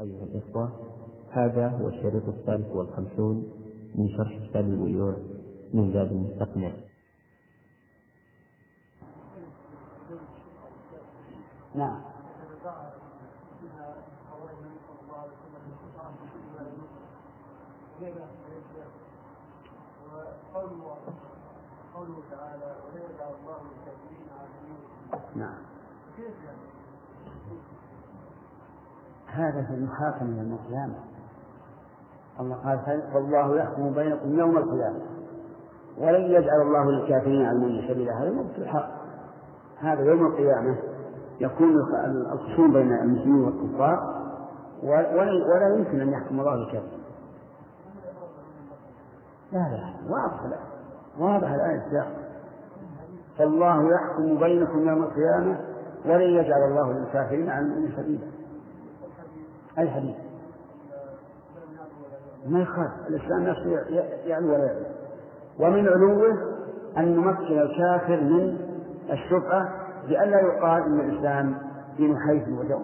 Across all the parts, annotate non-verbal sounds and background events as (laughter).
أيها الإخوة هذا هو الشريط الثالث والخمسون من شرح كتاب البيوع من باب المستقنع نعم قوله تعالى ولا الله الكافرين على نعم كيف يعني؟ هذا في المحاكمة يوم القيامة. الله قال والله يحكم بينكم يوم القيامة. ولن يجعل الله للكافرين على المؤمنين سبيلا. هذا مو الحق هذا يوم القيامة يكون الخصوم بين المسلمين والكفار ولا يمكن أن يحكم الله للكافرين. لا لا واضح لا. واضح الآية الساقطة فالله يحكم بينكم يوم القيامة ولن يجعل الله للكافرين على المؤمنين سبيلا. أي حديث؟ ما يخاف الإسلام نفسه يعلو ولا يعلو ومن علوه أن نمكن الكافر من الشفعة لئلا يقال أن الإسلام دين حيث وجو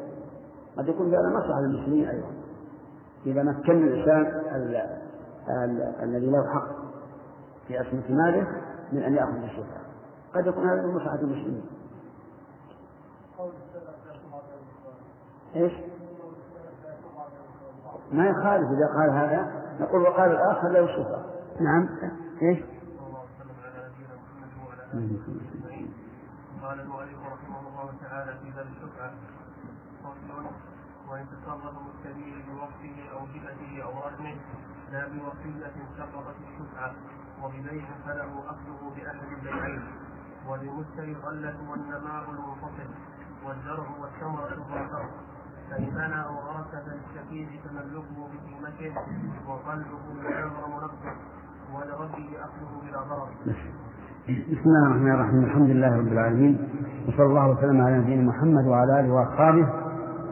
قد يكون هذا مصلحة للمسلمين أيضا. إذا مكن الإنسان الذي له حق في أسمة ماله من أن يأخذ الشفعة قد يكون هذا من مصلحة المسلمين. إيش؟ ما يخالف إذا قال هذا. نقول وقال الآخر له الشفعة نعم. إيش؟ قال المؤلف رحمه الله تعالى في باب الشفعة فصل وإن تصرف مشتريه بوقته أو هبته أو رهنه لا بوصية سقطت الشفعة وببيع فله أخذه بأحد البيعين وللمشتري الغلة والنماء المنفصل والزرع والثمرة والفرق أو بقيمته وقلبه ولربه أخذه بلا ضرر. بسم الله الرحمن الرحيم الحمد لله رب العالمين وصلى الله وسلم على نبينا محمد وعلى آله وأصحابه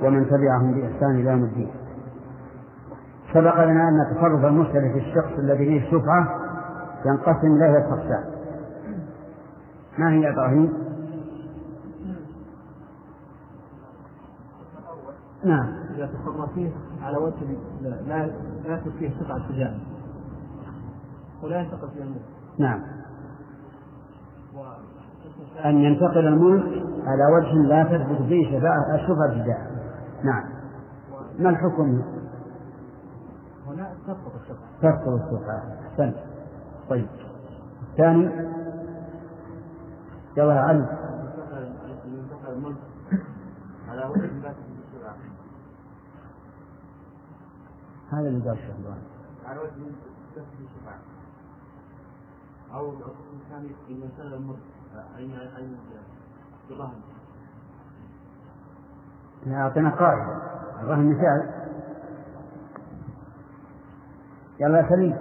ومن تبعهم بإحسان إلى يوم الدين. سبق لنا أن تصرف المشتري في الشخص الذي فيه الشفعة ينقسم إلى أقسام. ما هي إبراهيم؟ نعم. إذا تصرف فيه على وجه لا لا فيه شفعة التجارة. ولا ينتقل فيه الملك. نعم. أن ينتقل الملك على وجه لا تثبت فيه شفاعة الشفعة ابتداء نعم. ما الحكم؟ هنا تسقط الشفعة تسقط الشفعة أحسنت. طيب. الثاني؟ يلا علي ينتقل الملك على وجه لا تثبت الشفعة هذا اللي قال الشيخ على وجه تثبت الشفعة أو العقوق الثاني إذا سال الملك أين أين الرهن. أعطينا قاعدة. الرهن مثال. يلا يا سليم.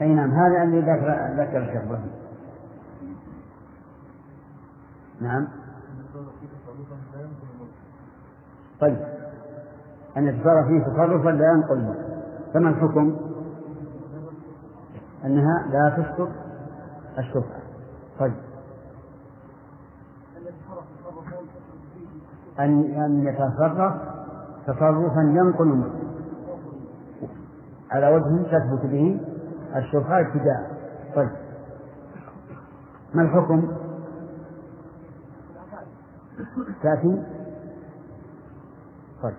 أي نعم هذا اللي ذكر ذكر الشيخ إبراهيم. نعم. طيب. أن يتصرف فيه تصرفا لا ينقل منه فما الحكم؟ أنها لا تسقط الشفعة طيب. أن أن يتصرف تصرفا ينقل منه على وجه تثبت به الشفعة ابتداء. طيب. ما الحكم؟ تأتي طيب.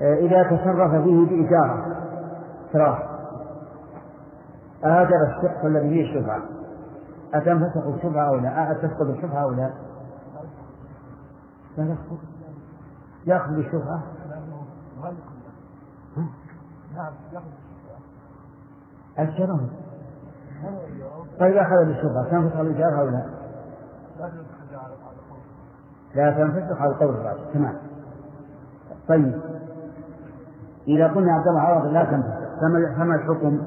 إذا تصرف فيه بإجارة سراح آجر الشخص الذي فيه الشفعة أتنفسخ الشفعة أو لا؟ أتسقط الشفعة أو لا؟ لا تسقط يأخذ الشفعة أجره طيب أخذ بالشفعة تنفسخ الإجارة أو لا؟ لا تنفسخ على القول الراجح تمام. طيب. إذا قلنا عبد الله عوض لا تنفسخ فما فما الحكم؟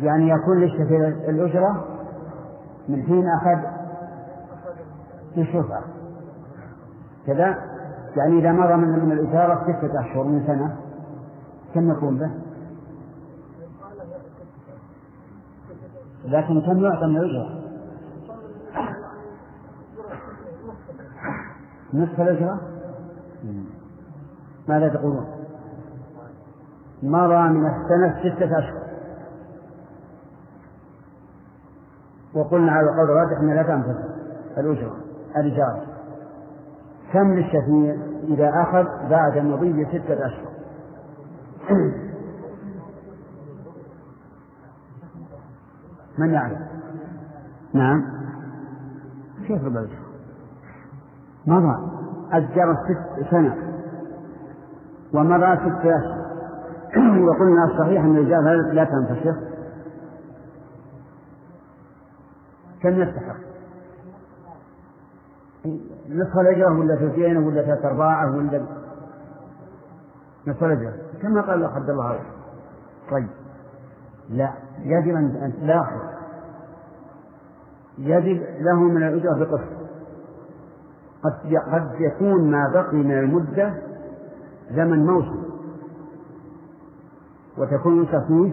يعني يكون للشفيع الأجرة من حين أخذ الشفعة كذا؟ يعني إذا مضى من من الإجارة ستة أشهر من سنة كم يكون به؟ لكن كم يعطى من الأجرة؟ نصف الأجرة؟ ماذا تقولون؟ مضى من السنة ستة أشهر وقلنا على القول الراجح أنها لا تنفذ الأجرة الإجارة كم للشفيع إذا أخذ بعد مضي ستة أشهر من يعلم؟ نعم. كيف ربع مضى. أجر ست سنة. ومضى ست أشهر. (clears throat) وقلنا الصحيح أن الإجارة لا تنفسخ. كم يستحق؟ نصف الأجرة ولا ثلثينه ولا ثلاث أرباعه ولا؟ نصف الأجرة. كما قال عبد الله طيب. لا. يجب أن تلاحظ يجب له من الأجرة بقسط قد قد يكون ما بقي من المدة زمن موسم. وتكون فيه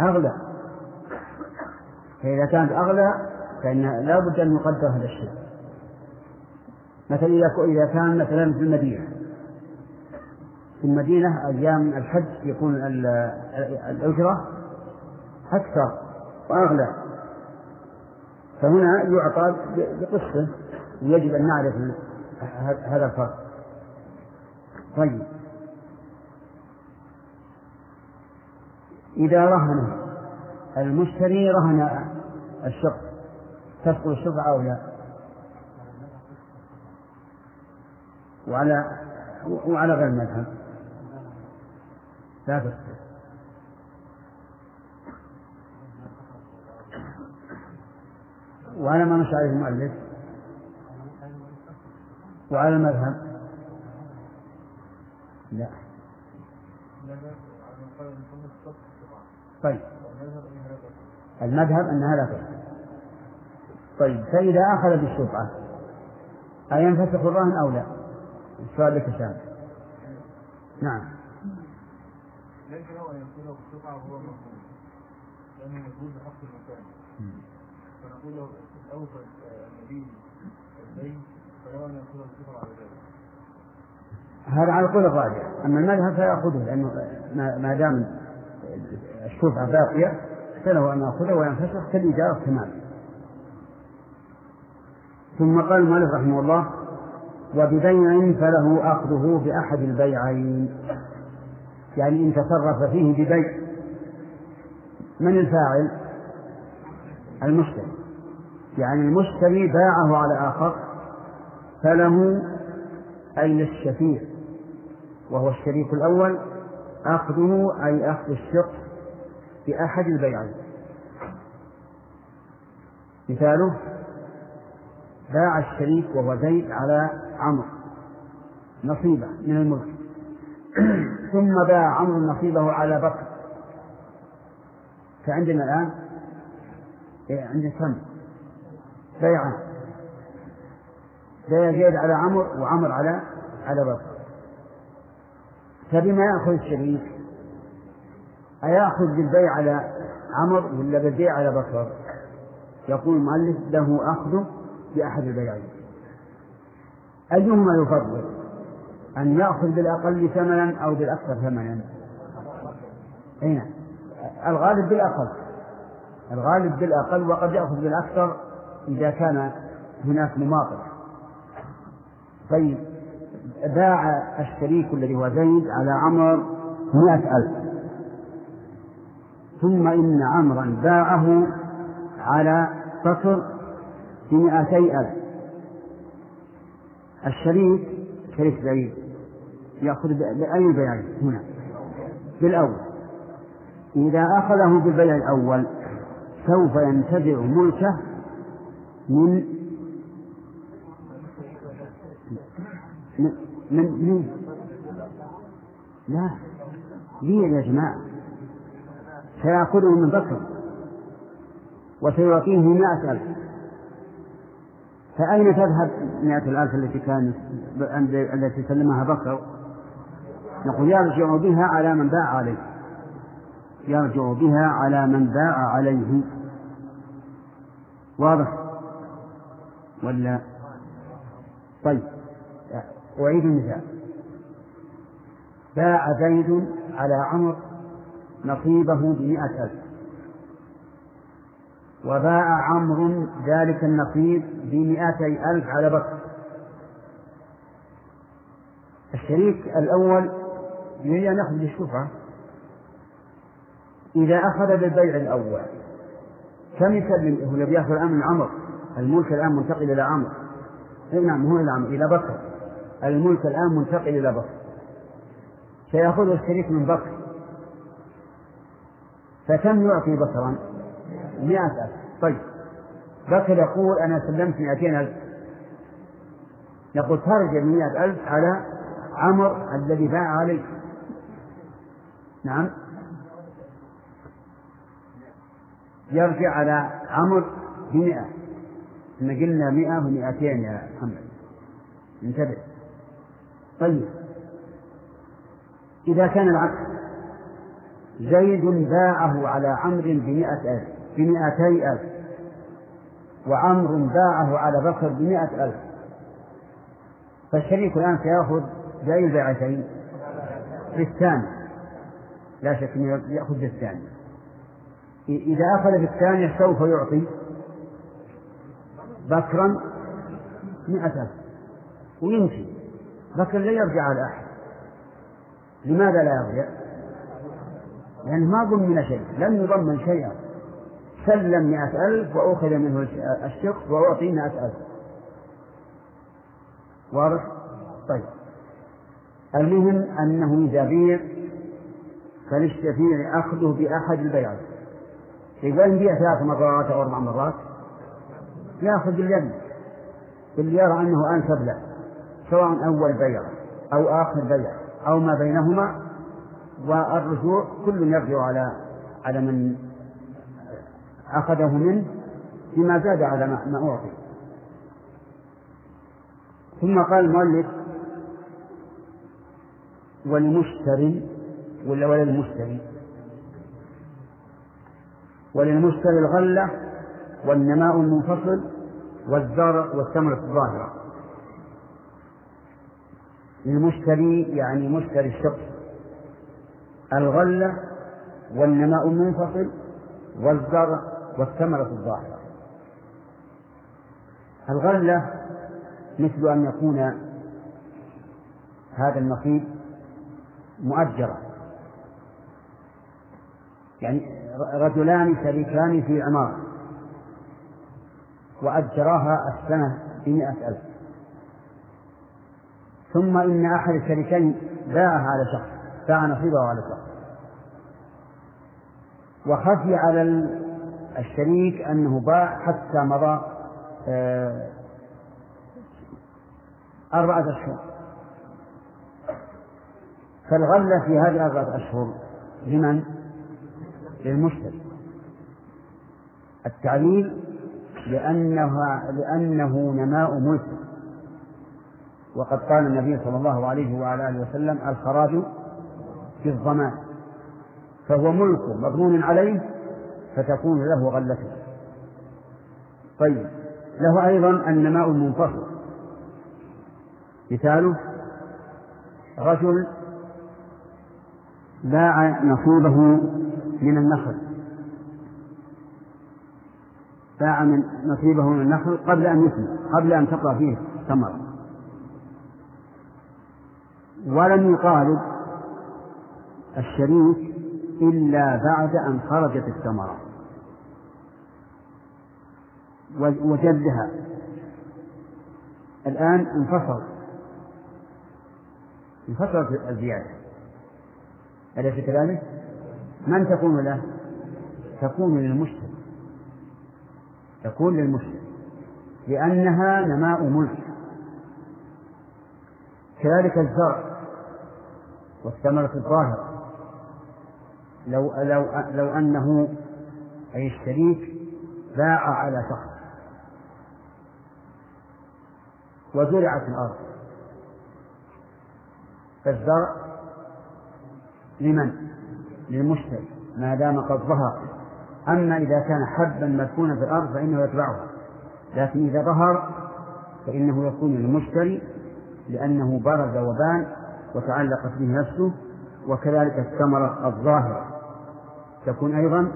أغلى. فإذا كانت أغلى فإن لا بد أن يقدر هذا الشيء. مثلا إذا كان مثلا في المدينة. في المدينة أيام الحج يكون الأجرة أكثر وأغلى. فهنا يعطى بقسطه ويجب أن نعرف هذا الفرق. طيب. إذا رهن المشتري رهن الشخص. تسقط الشفعة أو لا؟ وعلى وعلى غير المذهب لا تسقط وعلى ما مشى عليه المؤلف وعلى المذهب. لا. طيب. المذهب أنها لا تصح طيب فإذا أخذ بالشفعة أينفسخ الرهن أو لا؟ السؤال لك نعم. لكن هو يقول بالشفعة وهو مفهوم لأنه مجهول بحق المكان. فنقول له هذا على القول الراجع أما المذهب فيأخذه لأنه ما دام الشفعة باقية فله أن يأخذه وينفسخ كالإجارة تماما ثم قال المؤلف رحمه الله وببيع فله أخذه بأحد البيعين. يعني إن تصرف فيه ببيع من الفاعل؟ المشتري. يعني المشتري باعه على آخر فله أي للشفيع وهو الشريك الأول أخذه أي أخذ الشخص بأحد البيعين. مثاله باع الشريك وهو زيد على عمرو نصيبه من الملك. (clears throat) ثم باع عمرو نصيبه على بكر. فعندنا الآن إيه عندنا كم بيعان بيع زيد على عمرو وعمر على على بكر. فبما يأخذ الشريك؟ أيأخذ بالبيع على عمر ولا بالبيع على بكر؟ يقول المؤلف له أخذه بأحد البيعين. أيهما يفضل؟ أن يأخذ بالأقل ثمنا أو بالأكثر ثمنا؟ أين. الغالب بالأقل. الغالب بالأقل وقد يأخذ بالأكثر إذا كان هناك مماطلة طيب باع الشريك الذي هو زيد على عمر مئة ألف. ثم إن عمرا باعه على بكر بمئتي ألف. الشريك شريك بعيد يأخذ بأي بيع هنا؟ بالأول. إذا أخذه بالبيع الأول سوف ينتزع ملكه من من من لا. لي يا جماعة؟ سيأخذه من بكر وسيعطيه مائة ألف. فأين تذهب مئة الألف التي كان التي سلمها بكر؟ نقول يرجع بها على من باع عليه. يرجع بها على من باع عليه. واضح؟ ولا؟ طيب. أعيد المثال. باع زيد على عمر نصيبه بمئة ألف. وباع عمرو ذلك النصيب بمئتي ألف على بكر. الشريك الأول يريد أن يأخذ بالشفعة. إذا أخذ بالبيع الأول كم يسلم هو الذي يأخذ الآن من عمر الملك الآن منتقل إلى عمر إيه نعم هو إلى عمر إلى بكر. الملك الآن منتقل إلى بكر. سيأخذه الشريك من بكر. فكم يعطي بكرا؟ مئة ألف. طيب. بكر يقول أنا سلمت مئتين ألف. يقول ترجع مئة ألف على عمر الذي باع عليه. نعم. يرجع على عمر بمئة. إحنا قلنا مئة ومئتين يا محمد. انتبه. طيب. إذا كان العكس زيد باعه على عمرو بمئة ألف بمئتي ألف وعمر باعه على بكر بمئة ألف فالشريك الآن سيأخذ بأي البيعتين بالثاني لا شك أنه يأخذ بالثاني. إذا أخذ بالثانية سوف يعطي بكرا مئة ويمشي. بكر لا يرجع على أحد. لماذا لا يرجع؟ لأنه ما ضمن شيء لم يضمن شيئا. سلم مئة ألف وأخذ منه الشق وأعطي مئة ألف. واضح؟ طيب. المهم أنه إذا بيع فللشفيع أخذه بأحد البيعات. إذا بيع ثلاث مرات أو أربع مرات يأخذ باليد اللي يرى أنه أنسب له سواء أول بيع أو آخر بيع أو ما بينهما والرجوع كل يرجع على على من أخذه منه بما زاد على ما أعطي. ثم قال المؤلف ولمشتري ولا وللمشتري وللمشتري الغلة والنماء المنفصل والزرع والثمرة الظاهرة. للمشتري يعني مشتري الشخص. الغلة والنماء المنفصل والزرع والثمرة الظاهرة. الغلة مثل أن يكون هذا النصيب مؤجرا يعني رجلان شريكان في عمارة وأجراها السنة بمئة ألف. ثم إن أحد الشريكين باعها على شخص باع نصيبه على شخص. وخفي على الشريك أنه باع حتى مضى آه، أربعة أشهر. فالغلة في هذه الأربعة أشهر لمن؟ للمشتري. التعليل لأنها لأنه نماء ملك. وقد قال النبي صلى الله عليه وعلى آله وسلم الخراج في الضمان. فهو ملك مضمون عليه فتكون له غلته. طيب له أيضا النماء المنفصل. مثاله رجل باع نصيبه من النخل. باع من نصيبه من النخل قبل أن يثمر قبل أن تقع فيه ثمرة ولم يطالب الشريك إلا بعد أن خرجت الثمرة وجدها. الآن انفصل. انفصلت الزيادة. أليس كذلك؟ من تكون له؟ تكون للمشتري. تكون للمشتري لأنها نماء ملك. كذلك الزرع والثمرة الظاهرة لو لو لو أنه أي الشريك باع على شخص وزرعت الأرض فالزرع لمن؟ للمشتري ما دام قد ظهر. أما إذا كان حبا مدفونا في الأرض فإنه يتبعه لكن إذا ظهر فإنه يكون للمشتري لأنه برز وبان وتعلقت به نفسه وكذلك الثمرة الظاهرة تكون أيضا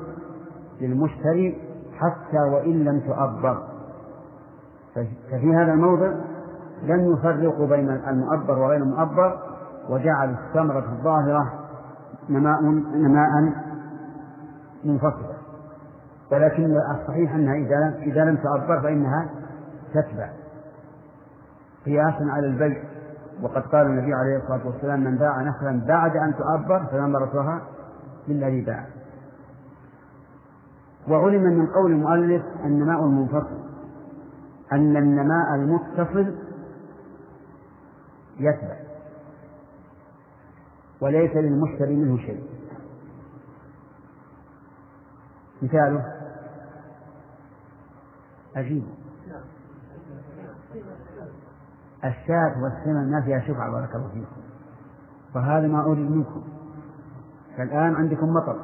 للمشتري حتى وإن لم تؤبر. ففي هذا الموضع لم يفرقوا بين المؤبر وغير المؤبر وجعل الثمرة الظاهرة نماء نماء منفصلا ولكن الصحيح أنها إذا إذا لم تعبر فإنها تتبع. قياسا على البيع وقد قال النبي عليه الصلاة والسلام من باع نخلا بعد أن تعبر فثمرتها للذي باع. وعلم من قول المؤلف النماء المنفصل. أن النماء المتصل يتبع. وليس للمشتري منه شيء. مثاله عجيب الشاة والسمن ما فيها شفعة بارك الله فيكم. وهذا ما أريد منكم. فالآن عندكم مطر.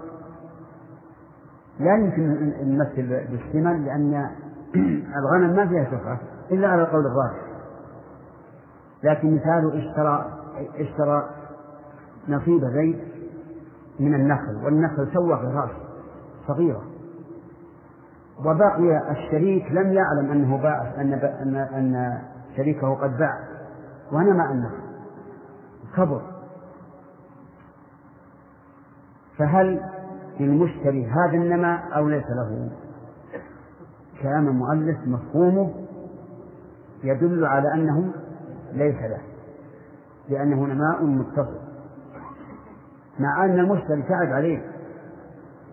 لا يمكن أن نمثل بالسمن لأن (clears throat) الغنم ما فيها شفعة إلا على القول الراجح. لكن مثاله اشترى اشترى نصيب زيت من النخل والنخل سوى غراس صغيرة. وبقي الشريك لم يعلم أنه باع أن أن أن شريكه قد باع. ونمى النخل كبر فهل للمشتري هذا النماء أو ليس له؟ كلام المؤلف مفهومه يدل على أنه ليس له لأنه نماء متصل. مع أن المشتري تعب عليه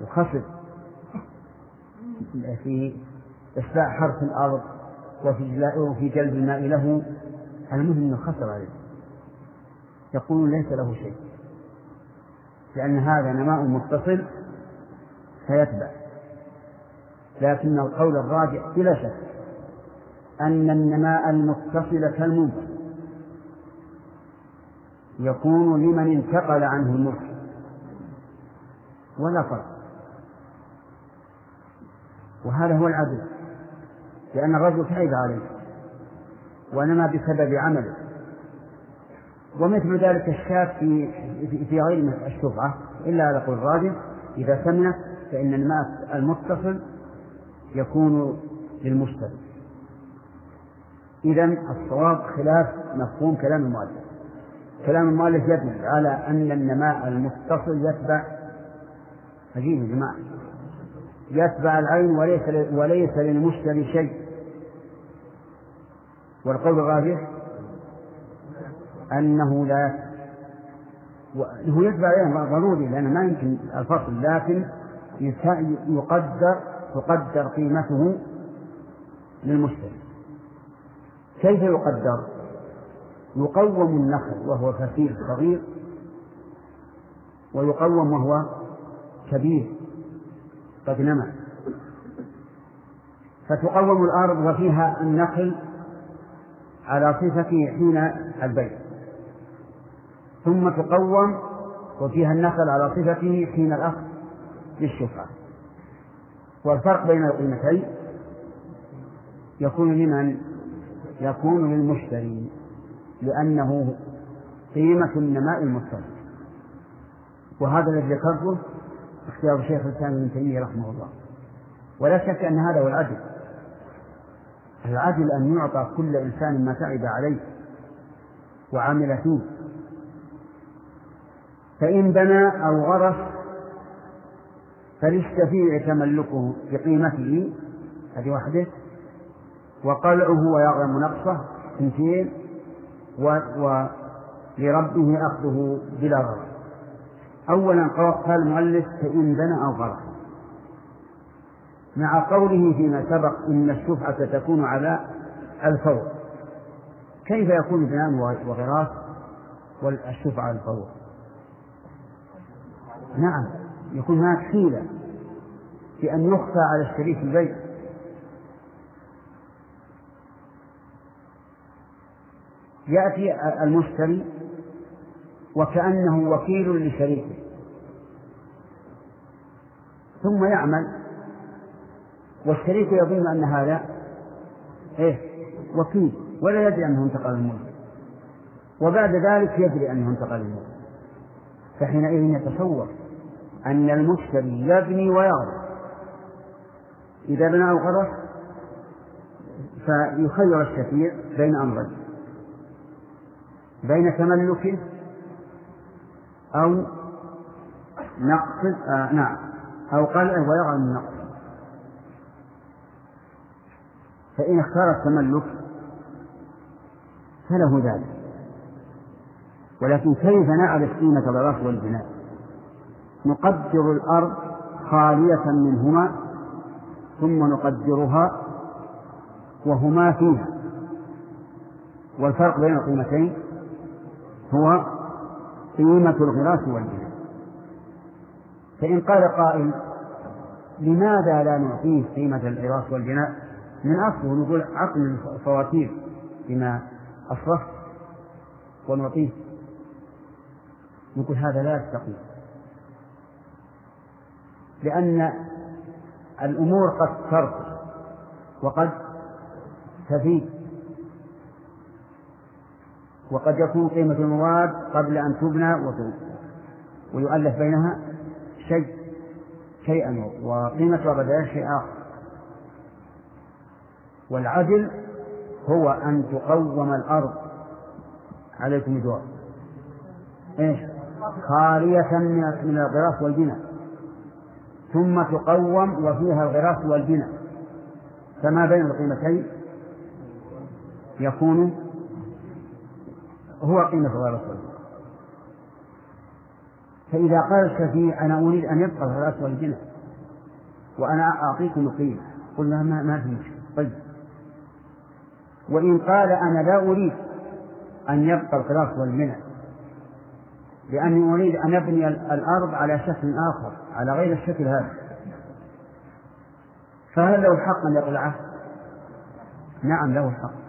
وخسر في إصلاح حرث الأرض وفي وفي جلب الماء له. المهم أنه خسر عليه. يقول ليس له شيء. لأن هذا نماء متصل فيتبع. لكن القول الراجع بلا شك أن النماء المتصل كالمنفصل يكون لمن انتقل عنه الملك. ولا فرق. وهذا هو العدل لأن الرجل تعب عليه؟ ونمى بسبب عمله. ومثل ذلك الشاة في في غير الشفعة إلا على قول الراجل إذا سمنت فإن الماء المتصل يكون للمشتري. إذا الصواب خلاف مفهوم كلام المؤلف. كلام المؤلف يدل على أن النماء المتصل يتبع عجيب يا جماعة يتبع العين وليس وليس للمشتري شيء. والقول الراجح أنه لا هو يتبع العين ضروري لأنه ما يمكن الفصل لكن يقدر تقدر قيمته للمشتري. كيف يقدر؟ يقوم النخل وهو كثير صغير ويقوم وهو كبير. قد نمى فتقوم الأرض وفيها النخل على صفته حين البيع ثم تقوم وفيها النخل على صفته حين الأخذ للشفعة والفرق بين القيمتين يكون لمن؟ يكون للمشتري لأنه قيمة النماء المتصل وهذا الذي ذكرته اختيار شيخ الإسلام ابن تيمية رحمه الله. ولا شك أن هذا هو العدل. العدل أن يعطى كل إنسان ما تعب عليه وعمل فيه. فإن بنى أو غرس فللشفيع تملكه بقيمته. هذه واحدة. وقلعه ويعلم نقصه. اثنتين. ولربه أخذه بلا غرض أولا قال المؤلف فإن بنى أو غرس مع قوله فيما سبق إن الشفعة تكون على الفور. كيف يكون بناء وغراس والشفعة على الفور؟ نعم يكون هناك حيلة في أن يخفى على الشريك البيت. يأتي المشتري وكأنه وكيل لشريكه. ثم يعمل. والشريك يظن أن هذا إيه؟ وكيل ولا يدري أنه انتقل الملك وبعد ذلك يدري أنه انتقل الملك فحينئذ يتصور أن المشتري يبني ويغرس إذا بنى وغرس فيخير الشفيع بين أمرين. بين تملكه أو نقص آه نعم. أو قلعه ويغرم النقص فإن اختار التملك فله ذلك. ولكن كيف نعرف قيمة الغرس والبناء؟ نقدر الأرض خالية منهما ثم نقدرها وهما فيها. والفرق بين القيمتين هو قيمة الغراس والبناء فإن قال قائل لماذا لا نعطيه قيمة الغراس والبناء من أصله نقول عقل الفواتير بما أصرفت ونعطيه. نقول هذا لا يستقيم. لأن الأمور قد ترقص وقد تزيد. وقد يكون قيمة المواد قبل أن تبنى ويؤلف بينها شيء شيئا وقيمة بعد شيء آخر. والعدل هو أن تقوم الأرض. عليكم الجواب. إيش؟ خالية من الغراس والبناء. ثم تقوم وفيها الغراس والبناء. فما بين القيمتين؟ يكون هو قيمة الغراس والبناء فإذا قال الشفيع أنا أريد أن يبقى الغراس والبناء وأنا أعطيكم القيمة قلنا ما ما في مشكلة. طيب. وإن قال أنا لا أريد أن يبقى الغراس والبناء لأني أريد أن أبني الأرض على شكل آخر على غير الشكل هذا. فهل له حق أن يقلعه؟ نعم له حق.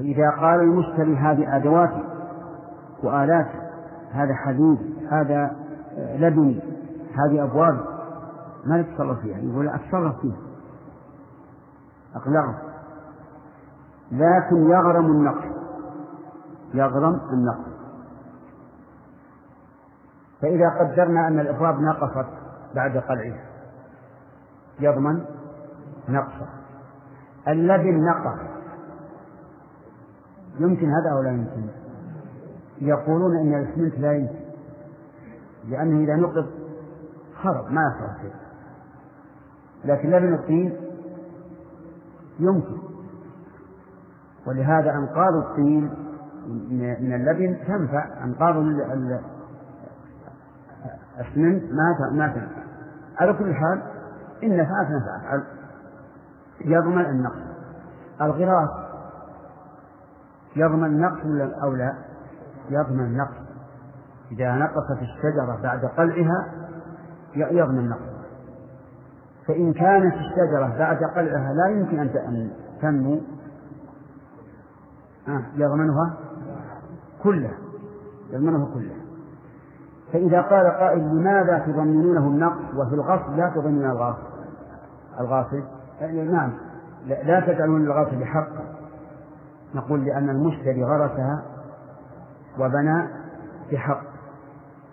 فإذا قال المشتري هذه أدواتي وآلاتي هذا حديد هذا لبني هذه أبواب ما نتصرف فيها يقول أتصرف فيها. أقلعه. لكن يغرم النقص. يغرم النقص. فإذا قدرنا أن الأبواب نقصت بعد قلعها يضمن نقصه. اللبن نقص. يمكن هذا أو لا يمكن؟ يقولون إن الإسمنت لا يمكن. لأنه إذا نقض خرب ما يصلح شيء. لكن لبن الطين يمكن. ولهذا أنقاض الطين من اللبن تنفع. أنقاض الإسمنت ما ما تنفع. على كل حال إن نفعت نفعت يضمن النقص. الغراس يضمن النقص أو لا؟ يضمن النقص إذا نقصت الشجرة بعد قلعها يضمن النقص فإن كانت الشجرة بعد قلعها لا يمكن أن تنمو. آه، يضمنها؟ كلها. يضمنها كلها. فإذا قال قائل لماذا تضمنونه النقص؟ وفي الغصب لا تضمنون الغاصب. الغاصب؟ يعني نعم لا تجعلون الغاصب حق نقول لأن المشتري غرسها وبنى بحق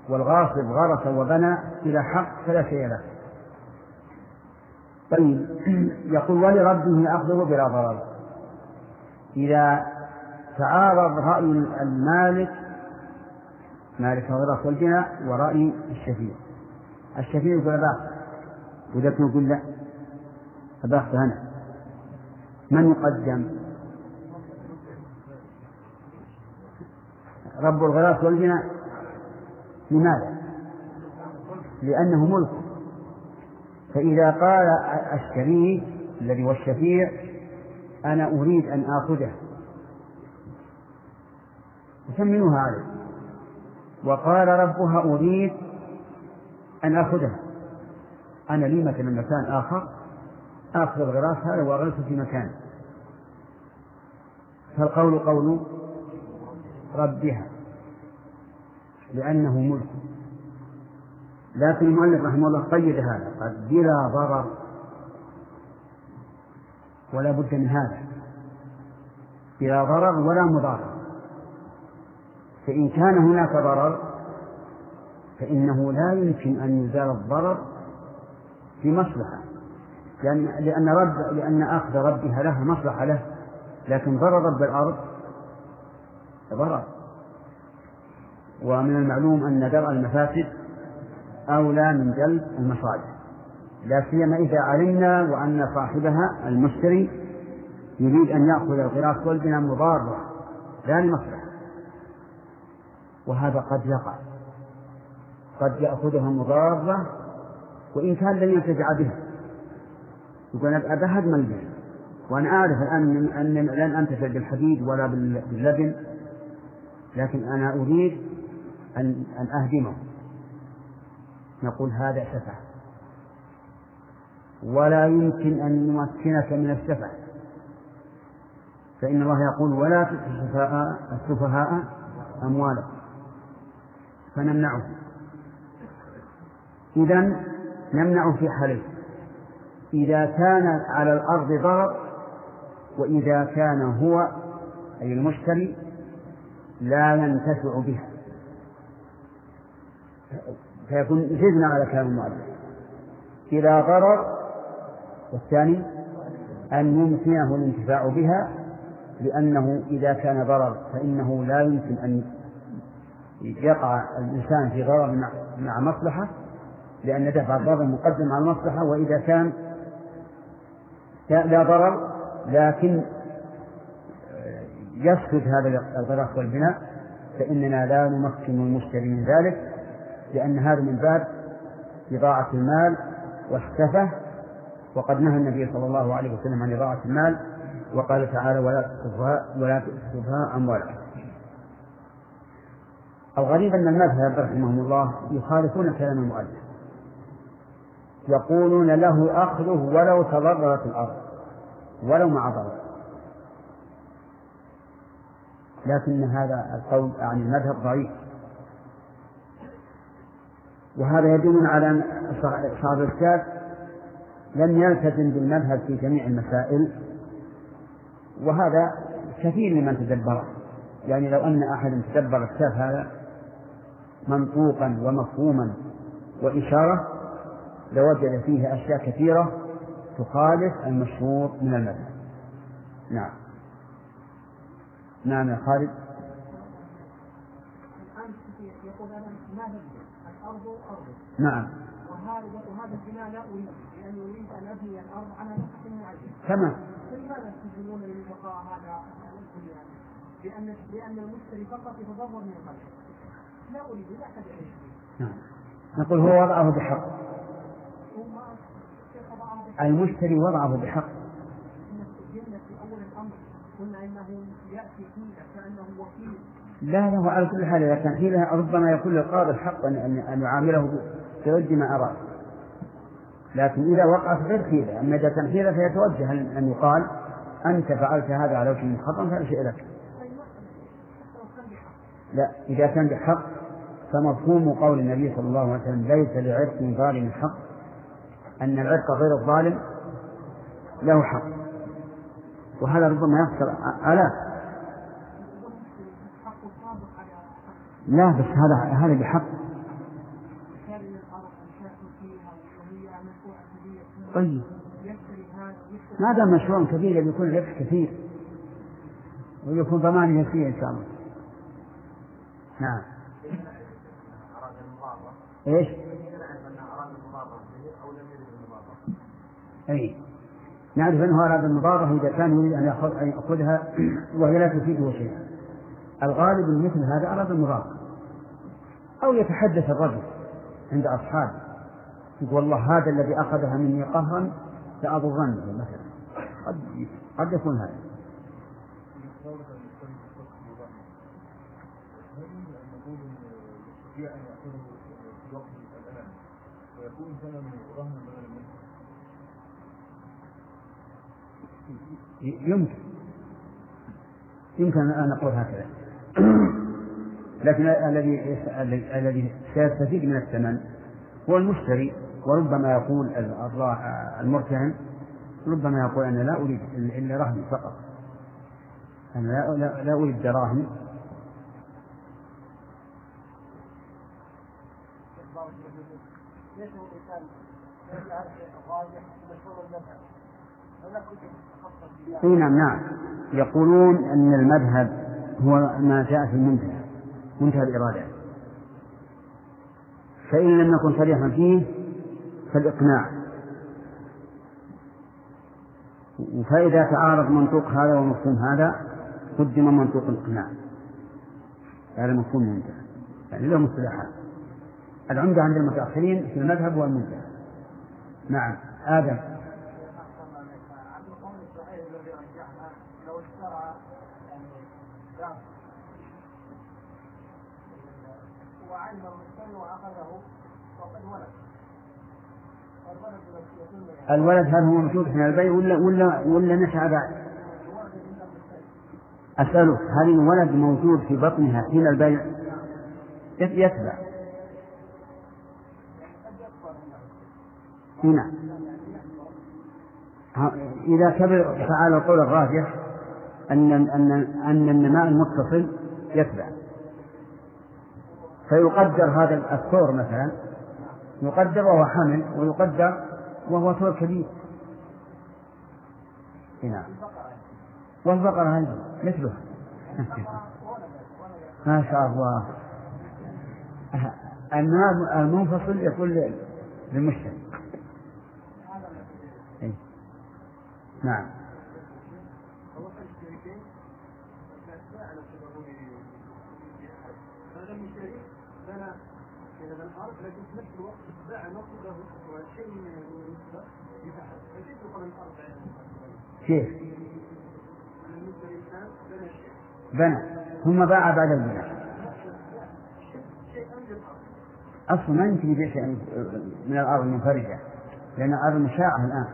والغاصب غرس وبنى إلى حق فلا شيء له. طيب (clears throat) يقول ولربه أخذه بلا ضرر. إذا تعارض رأي المالك مالك الغراس والبناء ورأي الشفيع. الشفيع يقول أباخ وذاك يقول لا أباخ أنا. من يقدم؟ رب الغراس والبناء لماذا؟ لأنه ملك. فإذا قال الشريك الذي هو الشفيع أنا أريد أن آخذه. يسمنوها عليه وقال ربها أريد أن آخذها. أنا لي مثلا مكان آخر آخذ الغراس هذا وأغرسه في مكان. فالقول قول ربها لأنه ملك. لكن المؤلف رحمه الله قيد هذا قال بلا ضرر ولا بد من هذا. بلا ضرر ولا مضارة فإن كان هناك ضرر فإنه لا يمكن أن يزال الضرر في مصلحة. لأن لأن رب لأن أخذ ربها لها مصلحة له لكن ضرر رب الأرض ضرر ومن المعلوم أن درء المفاسد أولى من جلب المصالح لا سيما إذا علمنا وأن صاحبها المشتري يريد أن يأخذ الغراس والبناء مضارة لا لمصلحة. وهذا قد يقع. قد يأخذها مضارة وإن كان لن ينتفع بها. يقول أنا بهدم البيت وأنا أعرف الآن أني لن أنتفع بالحديد ولا باللبن. لكن أنا أريد أن أن أهدمه. نقول هذا سفه ولا يمكن أن نمكنك من السفه فإن الله يقول ولا تؤتوا السفهاء أموالكم فنمنعه. إذا نمنعه في حالين إذا كان على الأرض ضرر وإذا كان هو أي المشتري لا ينتفع بها. فيكون زدنا على كلام المؤلف. إذا ضرر والثاني أن يمكنه الانتفاع بها لأنه إذا كان ضرر فإنه لا يمكن أن يقع الإنسان في ضرر مع مصلحة لأن دفع الضرر مقدم على المصلحة وإذا كان لا ضرر لكن يسكت هذا الغرق والبناء فإننا لا نمكن المشتري من ذلك لأن هذا من باب إضاعة المال والسفة وقد نهى النبي صلى الله عليه وسلم عن إضاعة المال وقال تعالى ولا تؤتوا ولا تؤتوا أموالكم الغريب أن المذهب رحمهم الله يخالفون كلام المؤلف. يقولون له أخذه ولو تضررت الأرض ولو مع ضرر لكن هذا القول عن المذهب ضعيف. وهذا يدل على أن صاحب الكتاب لم يلتزم بالمذهب في جميع المسائل وهذا كثير ممن تدبره يعني لو أن أحد تدبر الكتاب هذا منطوقا ومفهوما وإشارة لوجد فيه أشياء كثيرة تخالف المشهور من المذهب. نعم. نعم يا خالد. الآن يقول أنا ما الأرض أرض نعم. وهذا وهذا البناء لا أريد لأني أريد أن أبني الأرض على نقص معين تمام. فلماذا تجزمون للبقاء هذا البنيان؟ لأن لأن المشتري فقط يتضرر من الخلق لا أريد لا أحد يعيش نعم. نقول هو وضعه بحق. المشتري وضعه بحق قلنا في أول الأمر قلنا إنه يأتي فيه كأنه وكيل لا له على كل حال إذا كان حيلة ربما يكون للقاضي الحق أن أن يعامله بوجه ما أراد. لكن إذا وقعت غير حيلة أما إذا كان حيلة فيتوجه أن يقال أنت فعلت هذا على وجه خطأ فلا شيء لك. لا إذا كان بحق فمفهوم قول النبي صلى الله عليه وسلم ليس لعرق ظالم حق. أن العرق غير الظالم له حق. وهذا ربما يخسر. آلاف لا بس هذا هذا بحق. طيب. ما دام مشروع كبير يكون الربح كثير ويكون ضمانه يسير إن شاء الله. نعم. إيش؟ أي نعرف أنه أراد المضارة إذا كان يريد أن يأخذها وهي لا تفيده شيئا. الغالب مثل هذا أراد المضارة. أو يتحدث الرجل عند أصحابه يقول والله هذا الذي أخذها مني قهرا لأضرنه مثلا. قد قد يكون هذا. يمكن. يمكن أن نقول هكذا. لكن الذي الذي سيستفيد من الثمن هو المشتري وربما يقول المرتهن ربما يقول أنا لا أريد إلا رهن فقط. أنا لا, لا, لا أريد دراهم. إي نعم نعم. يقولون أن المذهب هو ما جاء في المنتهى منتهى الإرادة. فإن لم يكن صريحا فيه فالإقناع. فإذا تعارض منطوق هذا ومفهوم هذا قدم منطوق الإقناع. هذا مفهوم المنتهى يعني له مصطلحات. العمدة عند المتأخرين في المذهب هو المنتهى نعم. آدم وعلم المشتري واخذه وقد ولد الولد هل هو موجود حين البيع ولا ولا ولا نشأ بعد؟ أسأله هل الولد موجود في بطنها حين البيع؟ يتبع نعم إذا كبر فعلى القول الراجح أن أن أن النماء المتصل يتبع فيقدر هذا الثور مثلا يقدر وهو حمل ويقدر وهو ثور كبير. نعم. والبقرة أيضا مثله (laughs) ما شاء الله. النار المنفصل يكون للمشتري. إيه. نعم. لكن في نفس الوقت باع نصبه وشيء من النسبة بتحت فكيف يقال الأرض كيف؟ بنى. ثم باع بعد البناء. أصلا ما يمكن يبيع شيئا من الأرض المنفرجة لأن الأرض مشاعة الآن.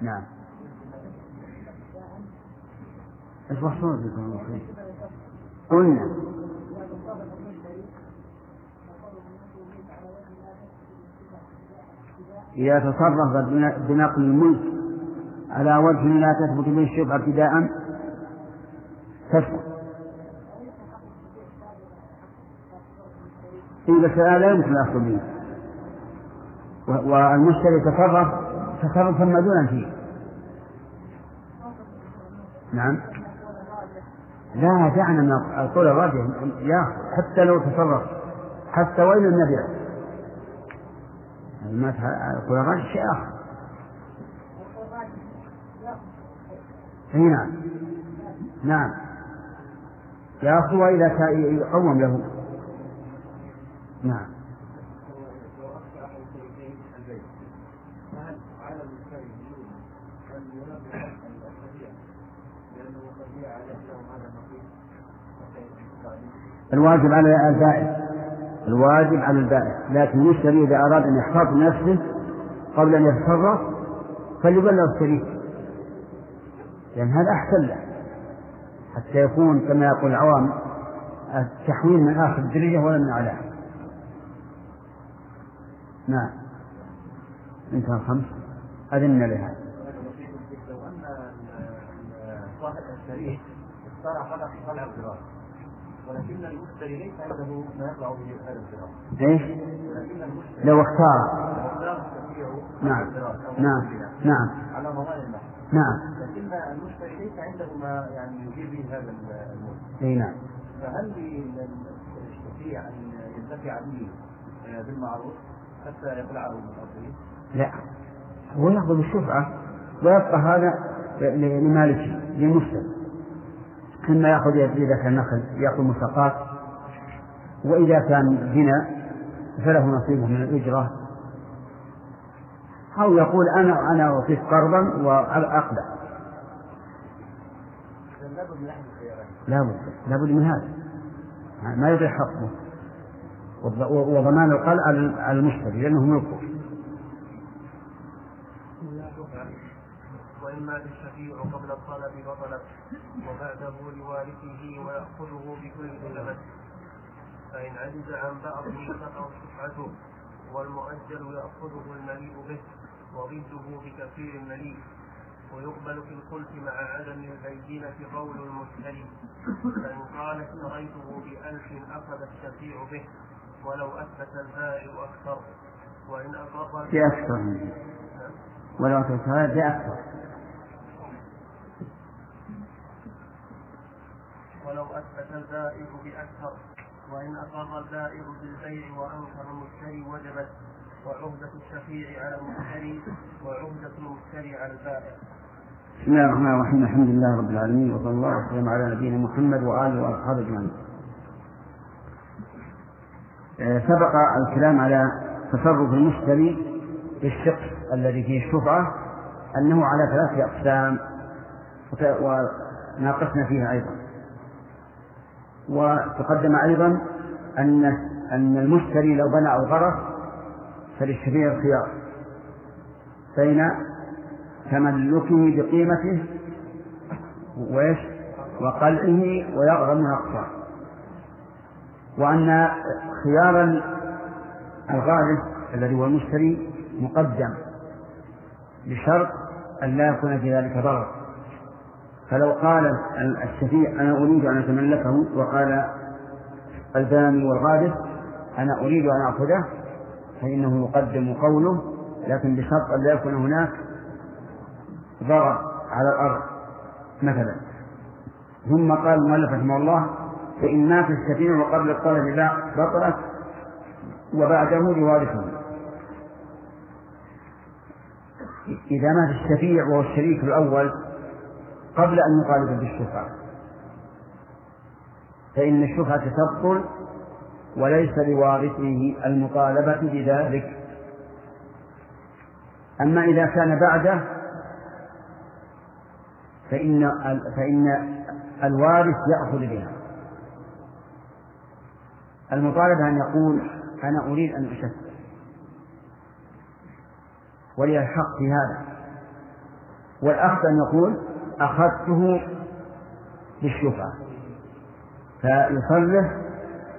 نعم. إيش وصلت بكم قلنا. إذا تصرف بنقل الملك على وجه لا تثبت به الشبهة ابتداء. تسقط. إيه بس لا يمكن الأخذ به والمشتري تصرف تصرفا مدونا فيه. نعم. لا دعنا من القول الراجح. يا حتى لو تصرف. حتى وين النبي ما القول الراجح شيء آخر. أي نعم. نعم. يأخذ وإذا يقوم له. نعم. الواجب على البائع الواجب على البائع لكن المشتري إذا أراد أن يحتاط لنفسه قبل أن يتصرف فليبلغ الشريك لأن هذا أحسن له. حتى يكون كما يقول العوام التحويل من آخر الدرجة ولا من أعلاها نعم. انتهى الخمس أذن لها. لو أن صاحب الشريك اشترى حلقة طلع الدراسة ولكن المشتري ليس عنده ما يطلع به هذا الزراعة. إيش؟ لو اختار نعم نعم نعم على ضمان المال. نعم لكن المشتري ليس عنده ما يعني يجيب به هذا المال. إي نعم فهل يستطيع إن ينتفع به بالمعروف حتى يقلعه من؟ لا هو يأخذ الشفعة ويبقى هذا لمالكه للمشتري ثم يأخذ إذا كان نخل يأخذ مساقات وإذا كان بنا فله نصيبه من الأجرة. أو يقول أنا أنا أعطيك قرضا وأقلع لابد لابد من هذا. ما يضيع حقه. وضمان القلع على المشتري لأنه ملكه فإن مات الشفيع قبل الطلب بطلت وبعده لوارثه ويأخذه بكل ثمن فإن عجز عن بعضه تقع شفعته والمؤجل يأخذه المليء به وضده بكثير مليء ويقبل في الخلف مع عدم البينة قول المشتري فإن قال اشتريته بألف أخذ الشفيع به ولو أثبت البائع أكثر. وإن أقر بأكثر. ولو أثبت هذا بأكثر. ولو أثبت البائع بأكثر وإن أقر البائع بالبيع وأنكر المشتري وجبت وعهدة الشفيع على المشتري وعهدة المشتري على البائع. بسم الله الرحمن الرحيم. الحمد لله رب العالمين وصلى الله وسلم على نبينا محمد وآله وأصحابه أجمعين. آه، سبق الكلام على تصرف المشتري في الشق الذي فيه الشفعة أنه على ثلاثة أقسام وناقشنا فيها أيضا. وتقدم أيضا أن أن المشتري لو بنى أو غرس فللشفيع الخيار بين تملكه بقيمته وإيش؟ وقلعه ويغرم نقصه وأن خيار الغالب الذي هو المشتري مقدم بشرط أن لا يكون في ذلك ضرر. فلو قال الشفيع أنا أريد أن أتملكه وقال الباني والغالب أنا أريد أن أخذه فإنه يقدم قوله لكن بشرط أن لا يكون هناك ضرر على الأرض مثلا. ثم قال المؤلف رحمه الله فإن مات الشفيع وقبل الطلب بطلت وبعده لوارثه إذا مات الشفيع وهو الشريك الأول قبل أن يطالب بالشفعة فإن الشفعة تبطل وليس لوارثه المطالبة بذلك. أما إذا كان بعده فإن فإن الوارث يأخذ بها. المطالبة أن يقول أنا أريد أن أشفع ولي الحق في هذا. والأخذ أن يقول أخذته بالشفعة فيصرح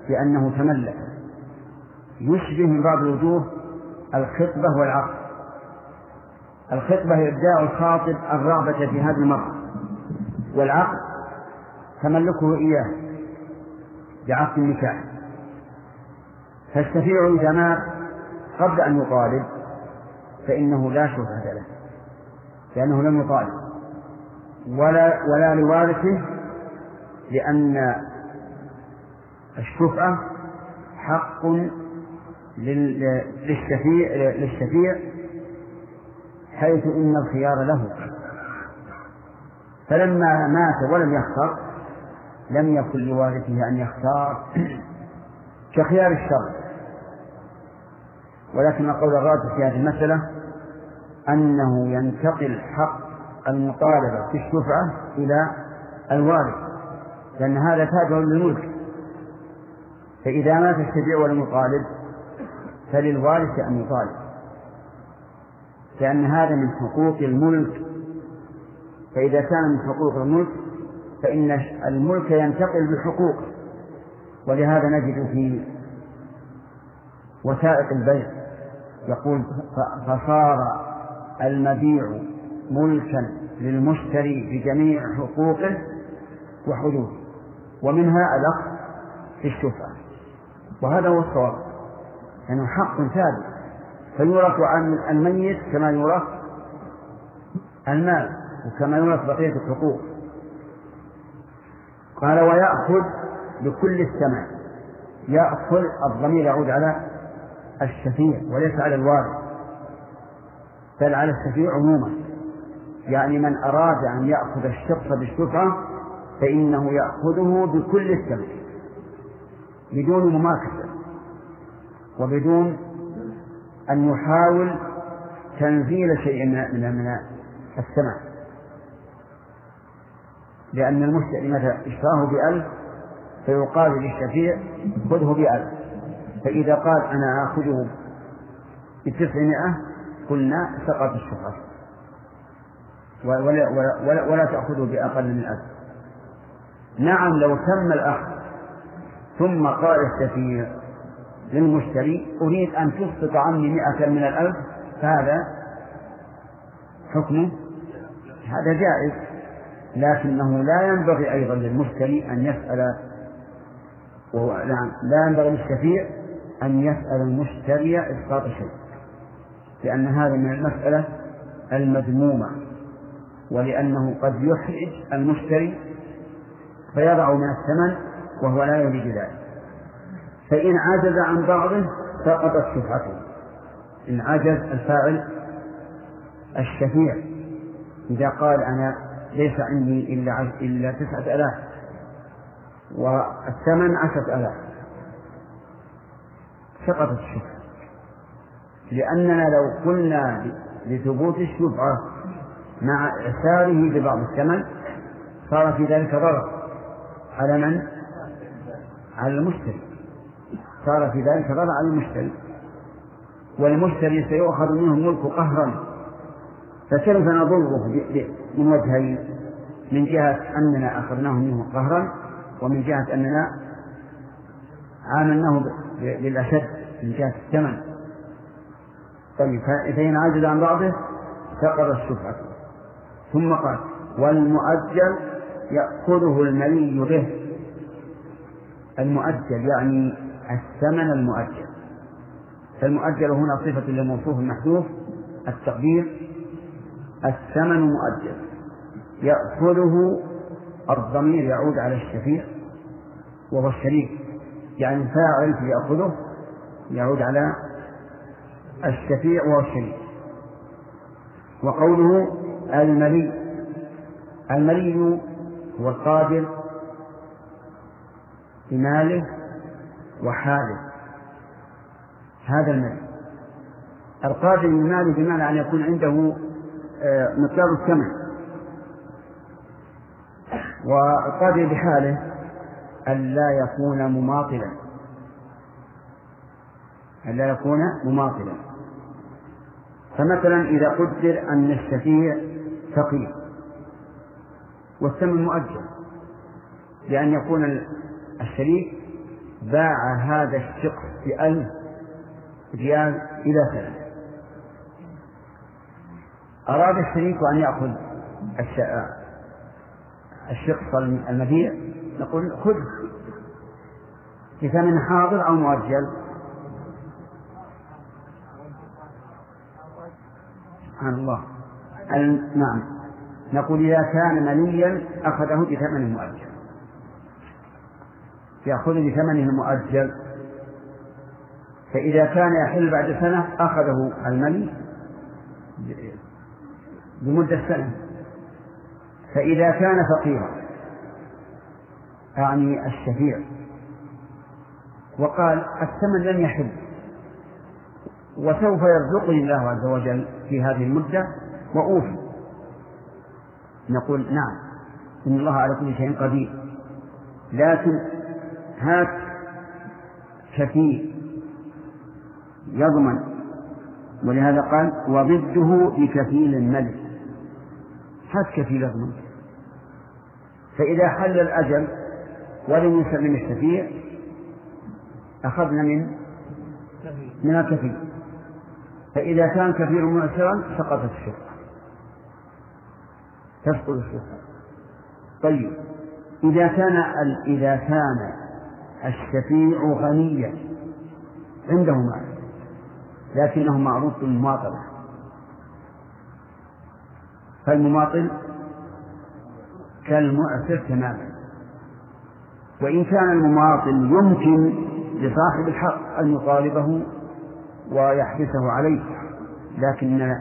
بأنه تملك. يشبه من بعض الوجوه الخطبة والعقد. الخطبة إبداء الخاطب الرغبة في هذه المرأة والعقد تملكه إياه بعقد النكاح. فالشفيع إذا مات قبل أن يطالب فإنه لا شبهة له لأنه لم يطالب. ولا ولا لوارثه لأن الشفعة حق للشفيع للشفيع حيث إن الخيار له. فلما مات ولم يختر لم يكن لوارثه أن يختار (clears throat) كخيار الشر. ولكن القول الراجح في هذه المسألة أنه ينتقل حق المطالبة في الشفعة إلى الوارث لأن هذا تابع للملك. فإذا مات الشفيع ولم يطالب فللوارث أن يطالب. لأن هذا من حقوق الملك. فإذا كان من حقوق الملك فإن الملك ينتقل بحقوق. ولهذا نجد في وثائق البيع يقول فصار المبيع ملكا للمشتري بجميع حقوقه وحدوده ومنها الأخذ في الشفعة وهذا هو الصواب لأنه حق ثابت. فيورث عن الميت كما يورث المال وكما يورث بقية الحقوق. قال ويأخذ بكل الثمن يأخذ الضمير يعود على الشفيع وليس على الوارث بل على الشفيع عموما. يعني من أراد أن يأخذ الشخص بالشفعة فإنه يأخذه بكل الثمن بدون مماكسة وبدون أن يحاول تنزيل شيء من من الثمن لأن المشتري متى اشتراه بألف فيقال للشفيع خذه بألف فإذا قال أنا آخذه بتسعمائة قلنا سقط الشفعة ولا, ولا, ولا, تأخذه بأقل من ألف. نعم لو تم الأخذ ثم قال السفير للمشتري أريد أن تسقط عني مئة من الألف فهذا حكمه؟ هذا جائز لكنه لا ينبغي أيضا للمشتري أن يسأل وهو نعم لا ينبغي للشفيع أن يسأل المشتري إسقاط شيء لأن هذا من المسألة المذمومة. ولأنه قد يحرج المشتري فيضع من الثمن وهو لا يريد ذلك. فإن عجز عن بعضه سقطت شفعته إن عجز الفاعل الشفيع إذا قال أنا ليس عندي إلا إلا تسعة آلاف والثمن عشرة آلاف. سقطت الشفعة لأننا لو قلنا لثبوت الشفعة مع إعساره ببعض الثمن صار في ذلك ضرر. على من؟ على المشتري. صار في ذلك ضرر على المشتري. والمشتري سيؤخذ منه الملك قهرا. فكيف نضره من وجهين؟ من جهة أننا أخذناه منه قهرا ومن جهة أننا عاملناه بالأشد من جهة الثمن. طيب فإن عجز عن بعضه سقط الشفعة. ثم قال والمؤجل يأخذه الملي به. المؤجل يعني الثمن المؤجل. فالمؤجل هنا صفة للموصوف المحذوف التقدير الثمن مؤجل. يأخذه الضمير يعود على الشفيع وهو الشريك. يعني الفاعل يأخذه يعود على الشفيع وهو الشريك. وقوله الملي الملي هو القادر بماله وحاله. هذا الملي القادر بماله بمعنى أن يكون عنده آه، مقدار الثمن. والقادر بحاله أن لا يكون مماطلا. أن لا يكون مماطلا. فمثلا إذا قدر أن الشفيع فقير والثمن مؤجل بأن يكون الشريك باع هذا الشق بألف ريال إلى ثلاثة أراد الشريك أن يأخذ الشق المبيع نقول خذ بثمن حاضر أو مؤجل. سبحان الله. نعم. نقول إذا كان منيا أخذه بثمن مؤجل. يأخذ بثمنه المؤجل فإذا كان يحل بعد سنة أخذه المني بمدة سنة. فإذا كان فقيرا أعني الشفيع وقال الثمن لم يحل وسوف يرزقني الله عز وجل في هذه المدة وأوفي نقول نعم إن الله على كل شيء قدير. لكن هات كفيل يضمن. ولهذا قال وضده بكفيل الملك. هات كفيل يضمن. فإذا حل الأجل ولم يسلم الشفيع أخذنا من من الكفيل فإذا كان كفيل معسرا سقطت الشفعة تسقط الشفعة طيب إذا كان إذا كان الشفيع غنيا عنده مال لكنه معروف بالمماطلة. فالمماطل كالمعسر تماما. وإن كان المماطل يمكن لصاحب الحق أن يطالبه ويحبسه عليه لكن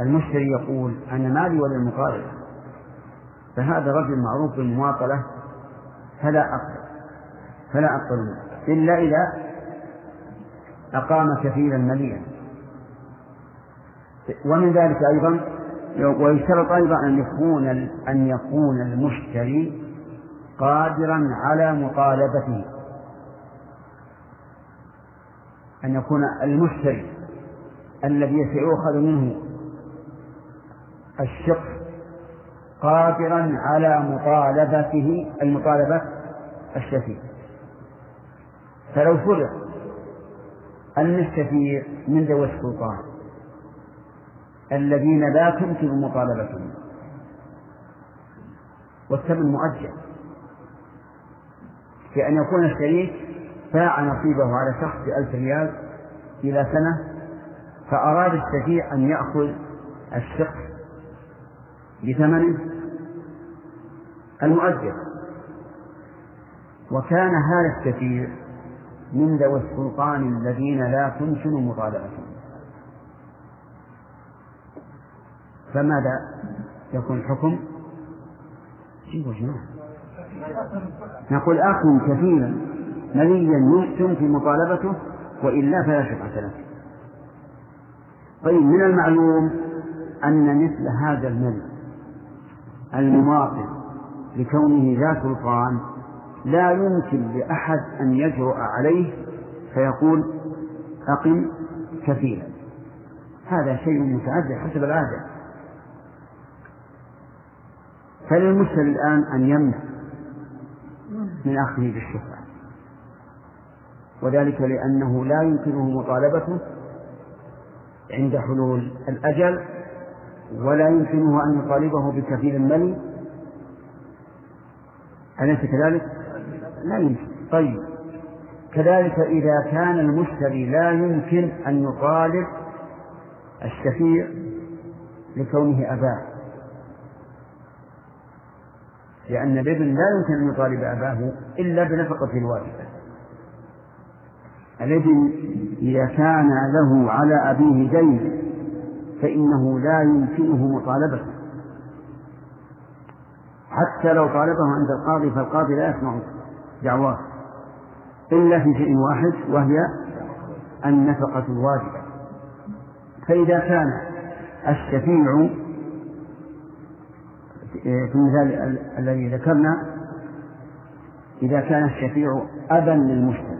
المشتري يقول أنا مالي ولا المطالبة فهذا رجل معروف بالمماطلة فلا أقبل فلا أقبل إلا إذا أقام كفيلا مليا. ومن ذلك أيضا ويشترط أيضا أن يكون أن يكون المشتري قادرا على مطالبته. أن يكون المشتري الذي سيؤخذ منه الشخص قادرا على مطالبته أي مطالبة الشفيع فلو فرض أن الشفيع من ذوي السلطان الذين لا تمكن مطالبتهم والثمن مؤجل بأن يكون الشريك باع نصيبه على شخص بألف ريال إلى سنة فأراد الشفيع أن يأخذ الشخص بثمنه المؤجل وكان هذا الشفيع من ذوي السلطان الذين لا تمكن مطالبتهم. فماذا يكون الحكم؟ نقول أخ كثيرا مليا يمكن مطالبته وإلا فلا شفعة له. طيب من المعلوم أن مثل هذا الملك المماطل لكونه ذا سلطان لا يمكن لأحد أن يجرؤ عليه فيقول أقم كفيلا. هذا شيء متعدد حسب العادة. فللمشتري الآن أن يمنع من أخذه بالشفعة وذلك لأنه لا يمكنه مطالبته عند حلول الأجل ولا يمكنه أن يطالبه بكفيل ملي أليس كذلك؟ لا يمكن. طيب. كذلك إذا كان المشتري لا يمكن أن يطالب الشفيع لكونه أباه. لأن الابن لا يمكن أن يطالب أباه إلا بنفقة الواجبة الابن إذا كان له على أبيه دين فإنه لا يمكنه مطالبته حتى لو طالبه عند القاضي فالقاضي لا يسمع دعواه. إلا في شيء واحد وهي النفقة الواجبة. فإذا كان الشفيع في المثال الذي ذكرنا إذا كان الشفيع أبا للمشتري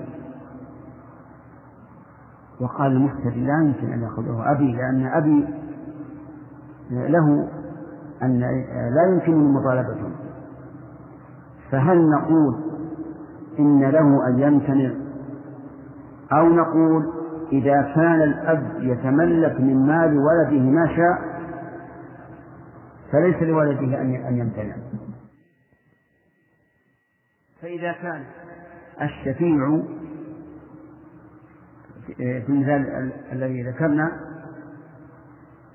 وقال المشتري لا يمكن أن يأخذه أبي لأن أبي له أن لا يمكنني مطالبته. فهل نقول إن له أن يمتنع؟ أو نقول إذا كان الأب يتملك من مال ولده ما شاء فليس لولده أن يمتنع. فإذا كان الشفيع في المثال الذي ذكرنا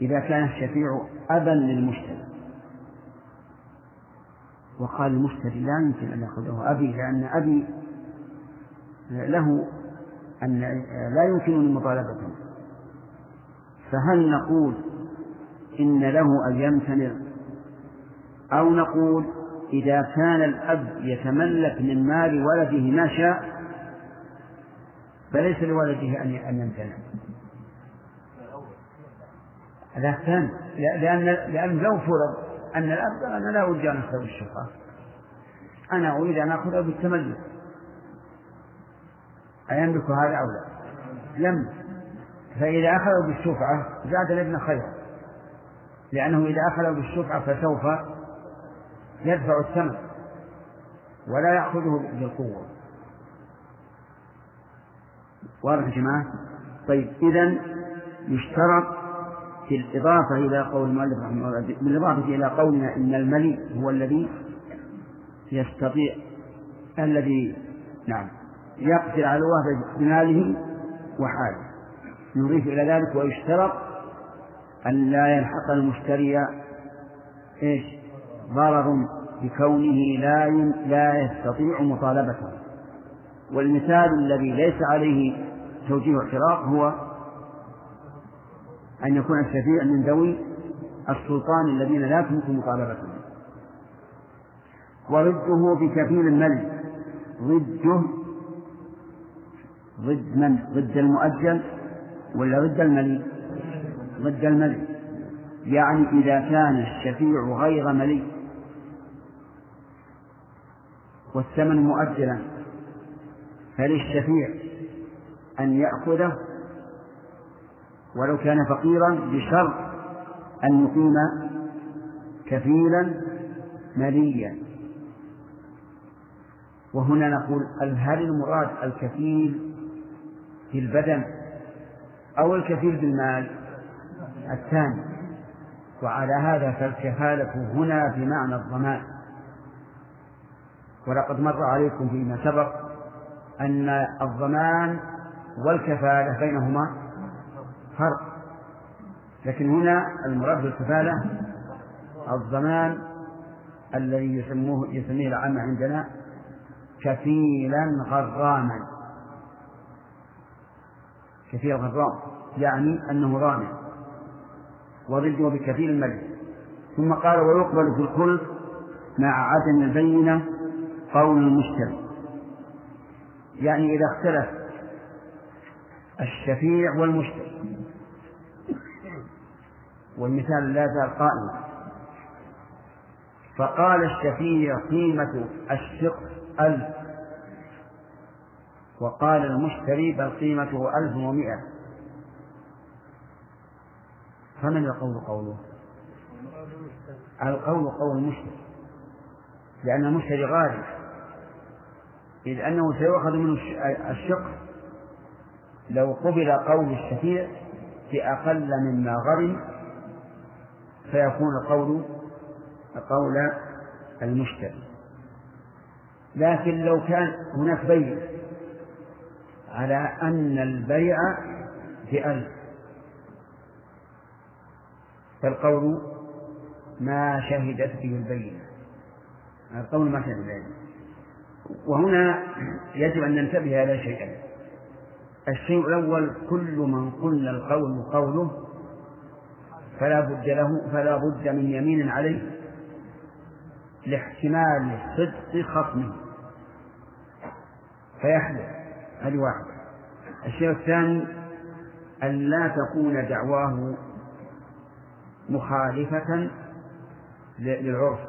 إذا كان الشفيع أبا للمشتري وقال المشتري لا يمكن أن يأخذه أبي لأن أبي له أن لا يمكنني مطالبته فهل نقول إن له أن يمتنع؟ أو نقول إذا كان الأب يتملك من مال ولده ما شاء فليس لولده أن أن يمتنع. الثاني لأن لأن لو فرض أن الأب أنا لا أريد أن أخذ الشفعة أنا أريد أن أخذه بالتملك. أيملك هذا أو لا؟ لم. فإذا أخذوا بالشفعة زاد الابن خيرا. لأنه إذا أخذوا بالشفعة فسوف يدفع الثمن ولا يأخذه بالقوة. واضح يا جماعة؟ طيب إذا يشترط في الإضافة إلى قول المؤلف رحمه الله بالإضافة إلى قولنا إن الملي هو الذي يستطيع الذي نعم يقدر على الوهب بماله وحاله. نضيف إلى ذلك ويشترط أن لا يلحق المشتري إيش؟ ضرر بكونه لا لا يستطيع مطالبته. والمثال الذي ليس عليه توجيه اعتراض هو أن يكون الشفيع من ذوي السلطان الذين لا تمكن مطالبتهم وضده بكفيل المل ضده ضد من؟ ضد المؤجل ولا ضد الملي؟ ضد الملي. يعني إذا كان الشفيع غير ملي. والثمن مؤجلا. فللشفيع أن يأخذه؟ ولو كان فقيرا بشرط أن يقيم كفيلا مليا. وهنا نقول هل المراد الكفيل في البدن أو الكفيل بالمال؟ الثاني. وعلى هذا فالكفالة هنا بمعنى الضمان. ولقد مر عليكم فيما سبق أن الضمان والكفالة بينهما فرق. لكن هنا المراد بالكفالة الضمان الذي يسموه يسميه العامة عندنا كفيلا غراما. كفيل غرام يعني أنه ضامن وضده بكفيل الملك ثم قال ويقبل في الخلف مع عدم البينة قول المشتري يعني إذا اختلف الشفيع والمشتري والمثال لا زال قائما فقال الشفيع قيمة الشق ألف. وقال المشتري بل قيمته ألف ومئة. فمن القول قوله؟ القول قول المشتري. لأن المشتري غالب. إذ أنه سيؤخذ منه الشق لو قبل قول الشفيع بأقل مما غرم فيكون القول قول المشتري. لكن لو كان هناك بيع على أن البيع بألف فالقول ما شهدت به البينة. القول ما شهدت به وهنا يجب أن ننتبه إلى شيئين الشيء الأول كل من قلنا القول قوله فلا بد له فلا بد من يمين عليه لاحتمال صدق خصمه فيحلف هذه واحدة. الشيء الثاني أن لا تكون دعواه مخالفة للعرف.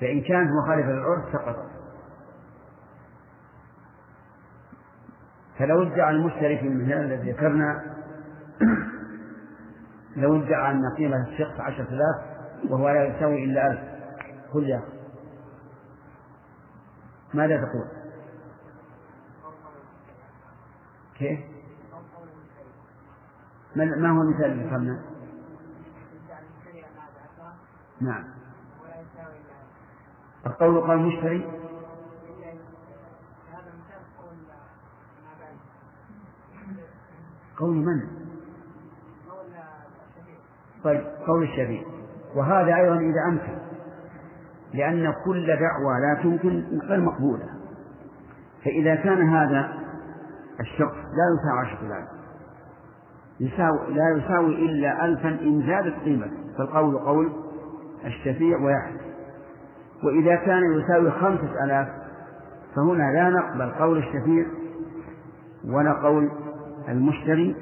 فإن كانت مخالفة للعرف سقطت فلو ادعى المشتري في المثال الذي ذكرنا لو ادعى أن قيمة الشخص عشرة آلاف وهو لا يساوي إلا ألف قل يا ماذا تقول؟ كيف؟ ما هو المثال اللي ذكرنا؟ نعم القول قال المشتري قول من؟ طيب قول الشفيع وهذا أيضا إذا أمكن لأن كل دعوة لا تمكن غير مقبولة. فإذا كان هذا الشخص لا يساوي عشرة آلاف يساوي لا يساوي إلا ألفا إن زادت قيمته. فالقول قول الشفيع ويحدث وإذا كان يساوي خمسة آلاف فهنا لا نقبل قول الشفيع ولا قول المشتري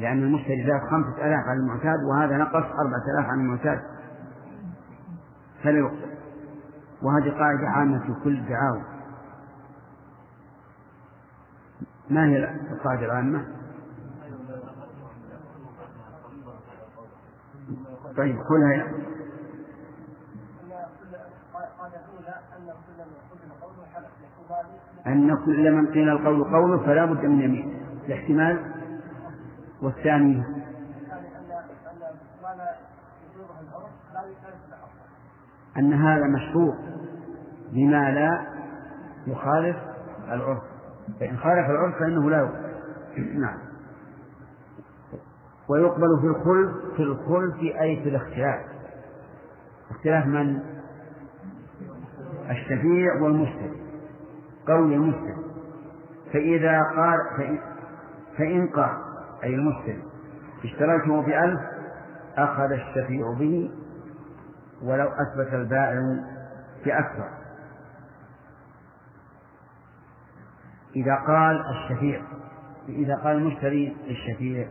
لأن المشتري زاد خمسة آلاف على المعتاد وهذا نقص أربعة آلاف عن المعتاد. فلا يقبل وهذه قاعدة عامة في كل الدعاوى. ما هي القاعدة العامة؟ طيب كلها أن كل من قيل القول قوله فلا بد من يمين. الاحتمال والثاني أن هذا مشروع بما لا يخالف العرف. فإن خالف العرف فإنه لا يقبل. نعم. ويقبل في الخلف في الخلف أي في الاختلاف. اختلاف من؟ الشفيع والمشتري قول المشتري فإذا قال فإن, فإن قال أي المشتري اشتريته بألف أخذ الشفيع به ولو أثبت البائع بأكثر. إذا قال الشفيع إذا قال المشتري للشفيع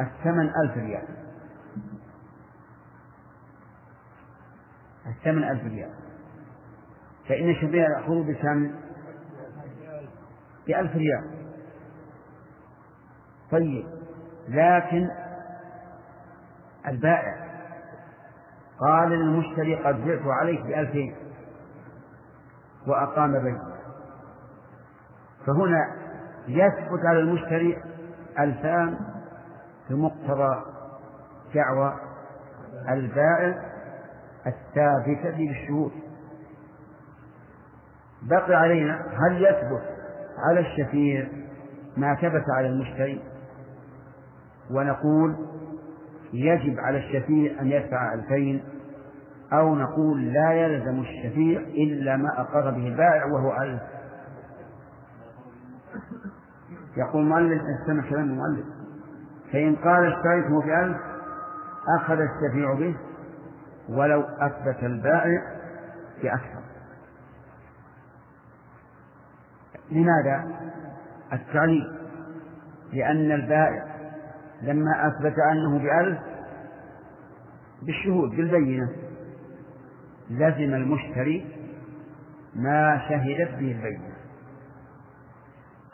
الثمن ألف ريال. الثمن ألف ريال. فإن الشفيع يأخذ بكم؟ بألف ريال. طيب لكن البائع قال للمشتري قد بعت عليك بألفين وأقام بيت فهنا يثبت على المشتري ألفان بمقتضى دعوى البائع الثابتة بالشهود. بقي علينا هل يثبت على الشفيع ما ثبت على المشتري. ونقول يجب على الشفيع أن يدفع ألفين أو نقول لا يلزم الشفيع إلا ما أقر به البائع وهو ألف. يقول المؤلف استمع كلام المؤلف. فإن قال اشتريته بألف أخذ الشفيع به ولو أثبت البائع بأكثر. لماذا؟ التعليل. لأن البائع لما أثبت أنه بألف بالشهود بالبينة لزم المشتري ما شهدت به البينة.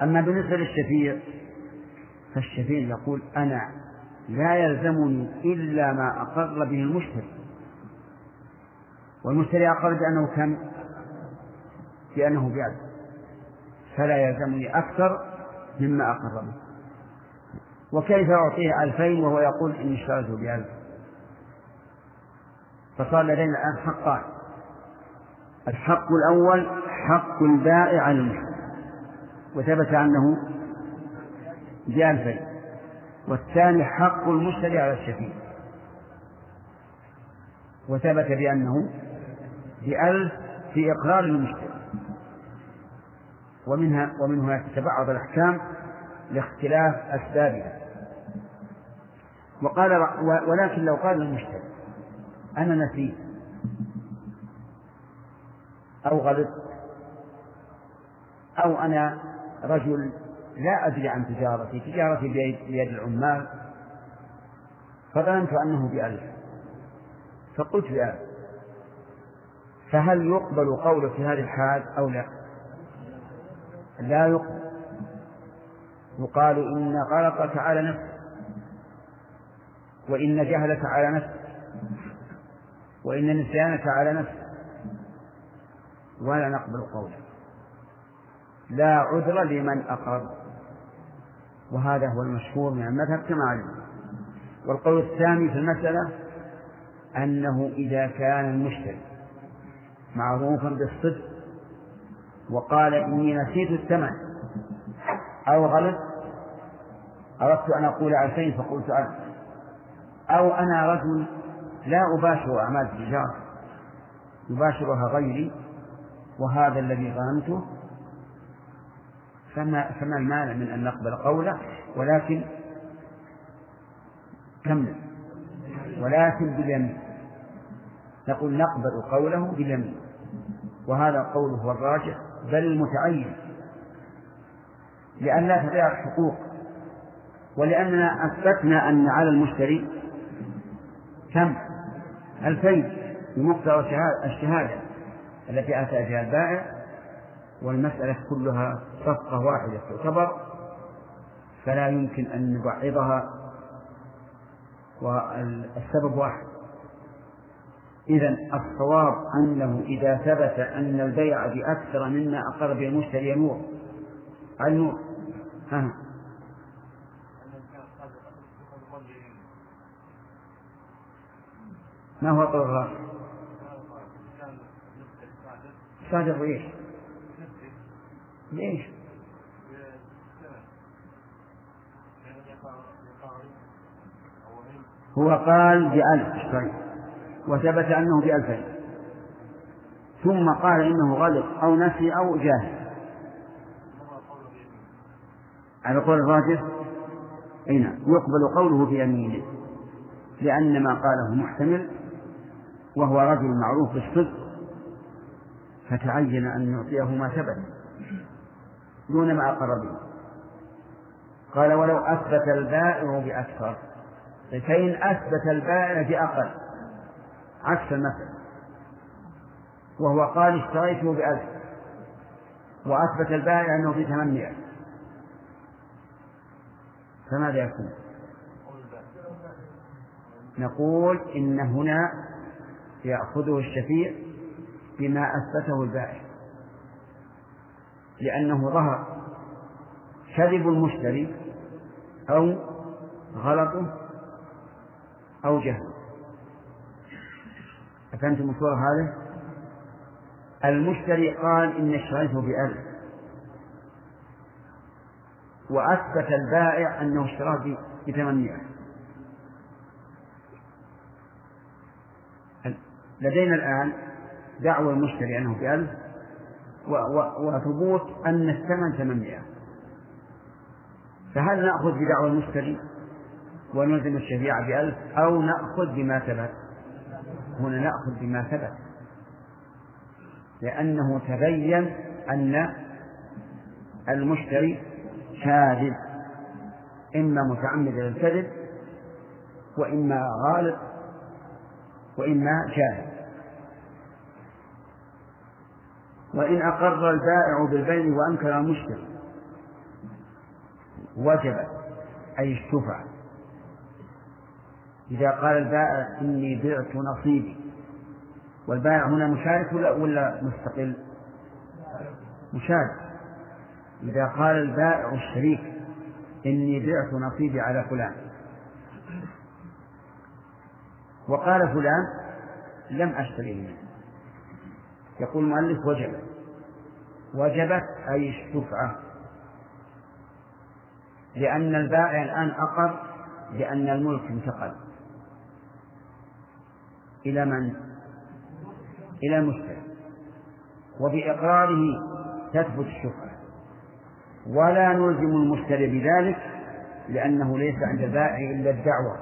أما بالنسبة للشفيع فالشفيع يقول أنا لا يلزمني إلا ما أقر به المشتري. والمشتري أقر بأنه كم؟ بأنه بألف. فلا يلزمني أكثر مما أقر به. وكيف أعطيه ألفين وهو يقول إني اشتريته بألف؟ فصار لدينا الآن حقان. الحق الأول حق البائع على المشتري وثبت أنه بألفين. والثاني حق المشتري على الشفيع. وثبت بأنه بألف في إقرار المشتري. ومنها ومن هنا تتبعض الأحكام لاختلاف أسبابها. وقال ولكن لو قال المشتري أنا نسيت. أو غلطت. أو أنا رجل لا أدري عن تجارتي تجارتي بيد العمال فظننت أنه بألف. فقلت بألف. فهل يقبل قوله في هذه الحال أو لا؟ لا يقبل. يقال إن غلطك على نفسك وإن جهلك على نفسك وإن نسيانك على نفسك. ولا نقبل قوله. لا عذر لمن أقر. وهذا هو المشهور من المذهب كما علمنا والقول الثاني في المسألة أنه إذا كان المشتري معروفا بالصدق وقال إني نسيت الثمن. أو غلط؟ أردت أن أقول ألفين فقلت ألف أو أنا رجل لا أباشر أعمال التجارة. يباشرها غيري وهذا الذي ظننته فما فما المانع من أن نقبل قوله ولكن كمل ولكن باليمين نقول نقبل قوله باليمين وهذا قوله الراجح. بل المتعين. لأن لا تضيع الحقوق. ولأننا أثبتنا أن على المشتري كم؟ ألفين بمقتضى الشهادة التي أتى بها البائع والمسألة كلها صفقة واحدة تعتبر فلا يمكن أن نبعضها والسبب واحد. إذا الصواب أنه إذا ثبت أن البيع بأكثر مما أقر به المشتري نور النور ها ما هو قول الراس؟ صادق إيش؟ ليش؟ هو قال بألف طيب وثبت أنه بألفين. ثم قال إنه غلط أو نسي أو جاهل. على قول الراجح؟ أي نعم. يقبل قوله في يمينه. لأن ما قاله محتمل وهو رجل معروف بالصدق فتعين أن نعطيه ما ثبت دون ما أقر به. قال ولو أثبت البائع بأكثر. فإن أثبت البائع بأقل. عكس المثل. وهو قال اشتريته بألف وأثبت البائع أنه في ثمانمائة فماذا يكون؟ نقول إن هنا يأخذه الشفيع بما أثبته البائع لأنه ظهر كذب المشتري أو غلطه أو جهله. أفهمتم الصورة هذه؟ المشتري قال إن اشتريته بألف. وأثبت البائع أنه اشتراه بثمانمائة. لدينا الآن دعوى المشتري أنه بألف وثبوت أن الثمن ثمانمائة. فهل نأخذ بدعوى المشتري ونلزم الشفيع بألف أو نأخذ بما ثبت؟ هنا نأخذ بما ثبت لأنه تبين أن المشتري كاذب إما متعمد للكذب وإما غالب وإما جاهل. وإن أقر البائع بالبيع وأنكر المشتري وجب أي الشفعة إذا قال البائع إني بعت نصيبي والبائع هنا مشارك ولا ولا مستقل؟ مشارك. إذا قال البائع الشريك إني بعت نصيبي على فلان. وقال فلان لم أشتري منه. يقول المؤلف وجبت وجبت أي الشفعة. لأن البائع الآن أقر بأن الملك انتقل. إلى من؟ إلى المشتري وبإقراره تثبت الشفعة ولا نلزم المشتري بذلك لأنه ليس عند البائع إلا الدعوة.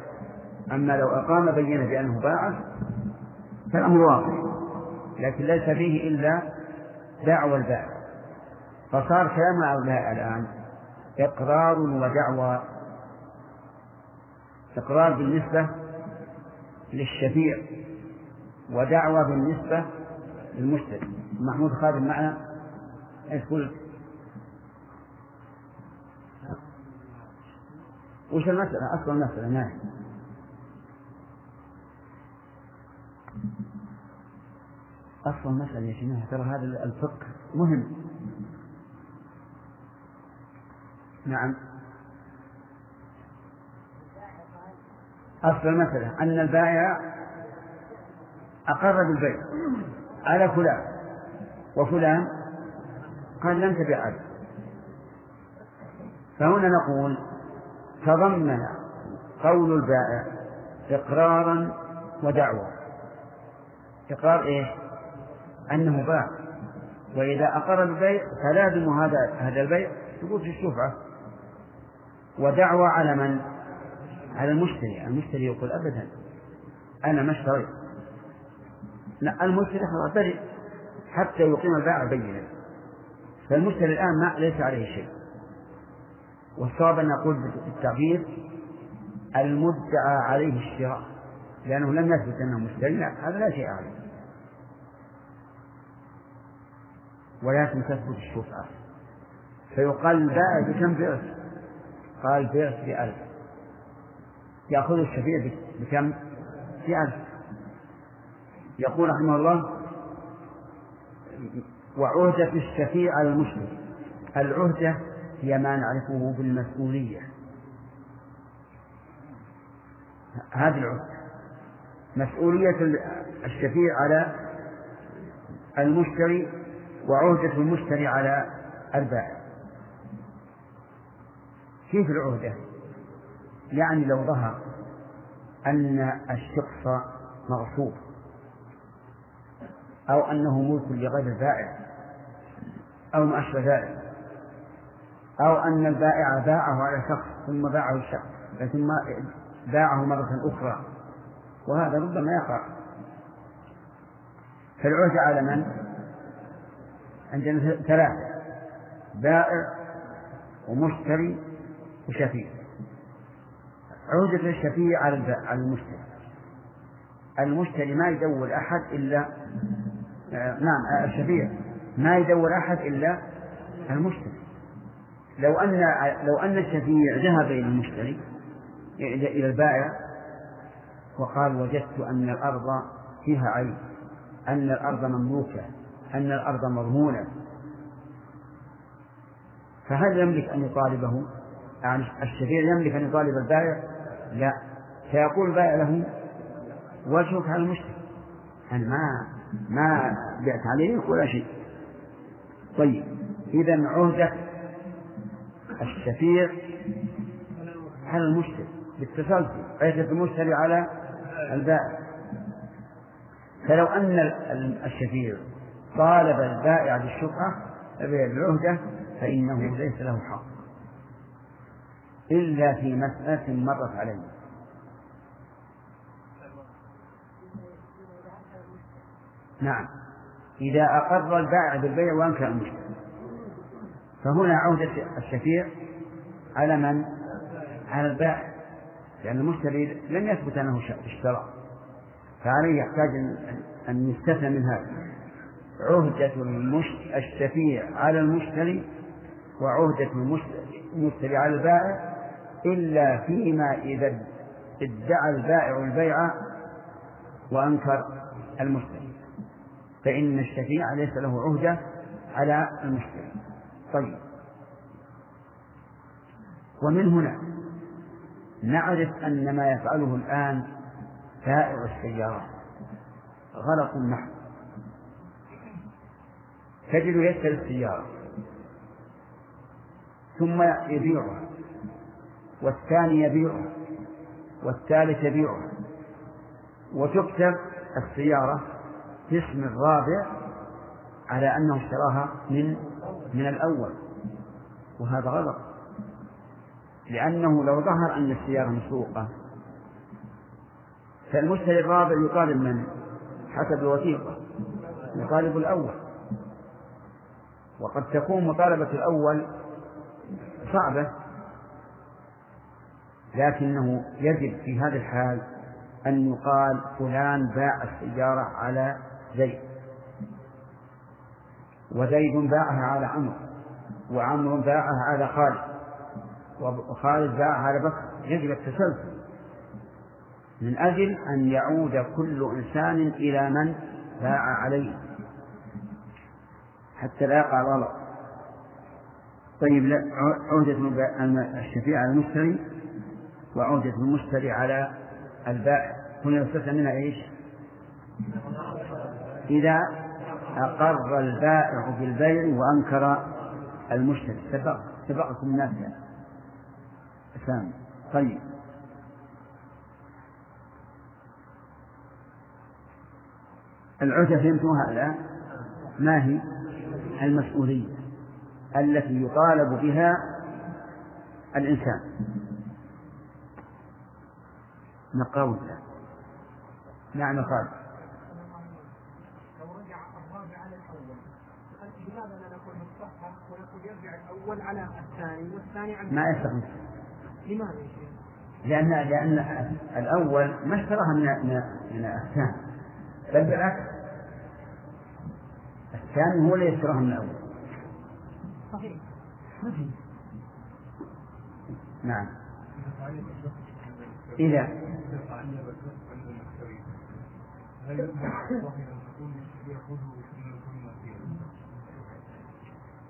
أما لو أقام بينة بأنه باعه فالأمر واضح لكن ليس فيه إلا دعوى البائع. فصار كلام هؤلاء الآن إقرار ودعوى. إقرار بالنسبة للشفيع. ودعوى بالنسبة للمشتري محمود خادم معنا إيش قلت؟ وش المسألة؟ أصل المسألة ما هي؟ أصل المسألة يا جماعة ترى هذا الفقه مهم نعم أصل المسألة أن البائع أقر بالبيع على فلان. وفلان قال لم تبع عليه فهنا نقول تضمن قول البائع إقرارا ودعوة. إقرار إيش؟ أنه باع. وإذا أقر بالبيع فلازم هذا هذا البيع ثبوت الشفعة. ودعوى على من؟ على المشتري. المشتري يقول أبدا. أنا ما اشتريت. لا المشتري خلاص بريء حتى يقيم البائع بينا فالمشتري الآن ما ليس عليه شيء. والصواب أن نقول بالتعبير المدعى عليه الشراء لأنه لم يثبت أنه مشتري هذا لا شيء عليه. ولكن تثبت الشفعة فيقال البائع بكم بعت؟ قال بعت بألف. يأخذ الشفيع بكم؟ بألف. يقول رحمه الله وعهدة الشفيع المسلم. العهدة هي ما نعرفه بالمسؤولية. هذه العهدة. مسؤولية الشفيع على المشتري وعهدة المشتري على البائع. كيف العهدة؟ يعني لو ظهر أن الشخص مغصوب. أو أنه ملك لغير البائع أو ما أشبه ذلك. أو أن البائع باعه على شخص ثم باعه الشخص ثم باعه مرة أخرى. وهذا ربما يقع. فالعهدة على من؟ عندنا ثلاثة بائع ومشتري وشفيع. عهدة الشفيع على المشتري. المشتري ما يدور أحد إلا نعم الشفيع ما يدور أحد إلا المشتري. لو أن لو أن الشفيع ذهب إلى المشتري إلى البائع وقال وجدت أن الأرض فيها عيب أن الأرض مملوكة أن الأرض مضمونة. فهل يملك أن يطالبه؟ يعني الشفيع يملك أن يطالب البائع؟ لا. فيقول البائع له وجهك على المشتري. أنا ما ما بعت عليك ولا شيء. طيب إذا عهدة الشفيع على المشتري بالتسلسل عهدة المشتري على البائع. فلو أن الشفيع طالب البائع بالشفعة بالعهدة فإنه ليس له حق إلا في مسألة مرت عليه. نعم. إذا أقر البائع بالبيع وأنكر المشتري. فهنا عودة الشفيع على من؟ على البائع. لأن المشتري لم يثبت أنه اشترى. فعليه يحتاج أن يستثنى من هذا. عهدة الشفيع على المشتري وعهدة المشتري على البائع إلا فيما إذا ادعى البائع البيع وأنكر المشتري. فإن الشفيع ليس له عهدة على المشتري طيب. ومن هنا نعرف أن ما يفعله الآن بائع السيارات غلط محض تجد يشتري السيارة ثم يبيعها والثاني يبيعها والثالث يبيعها وتكتب السيارة باسم الرابع على أنه اشتراها من من الأول وهذا غلط لأنه لو ظهر أن السيارة مسروقة فالمشتري الرابع يطالب من؟ حسب الوثيقة يطالب الأول وقد تكون مطالبة الأول صعبة لكنه يجب في هذا الحال أن يقال فلان باع السيارة على زيد. وزيد باعها على عمرو وعمرو باعها على خالد وخالد باعها على بكر. يجب التسلسل. من أجل أن يعود كل إنسان إلى من باع عليه. حتى لا يقع غلط. طيب عودة الشفيع على المشتري وعودة المشتري على البائع. هنا يستثنى منها إيش؟ إذا أقر البائع بالبيع وأنكر المشتري. سبق سبقكم الناس سامي طيب. العهدة فهمتوها الآن؟ ما هي؟ المسؤولية التي يطالب بها الإنسان. نقرأ نعم قال لو رجع الراجع على الأول لماذا لا نقول مصحح ونقول الأول على الثاني والثاني على ما يستقيم لماذا يا شيخ؟ لأن لأن الأول ما اشتراها من من من الثاني. بل بالعكس. الثاني هو اللي يشتراها من الأول. صحيح. نعم. إذا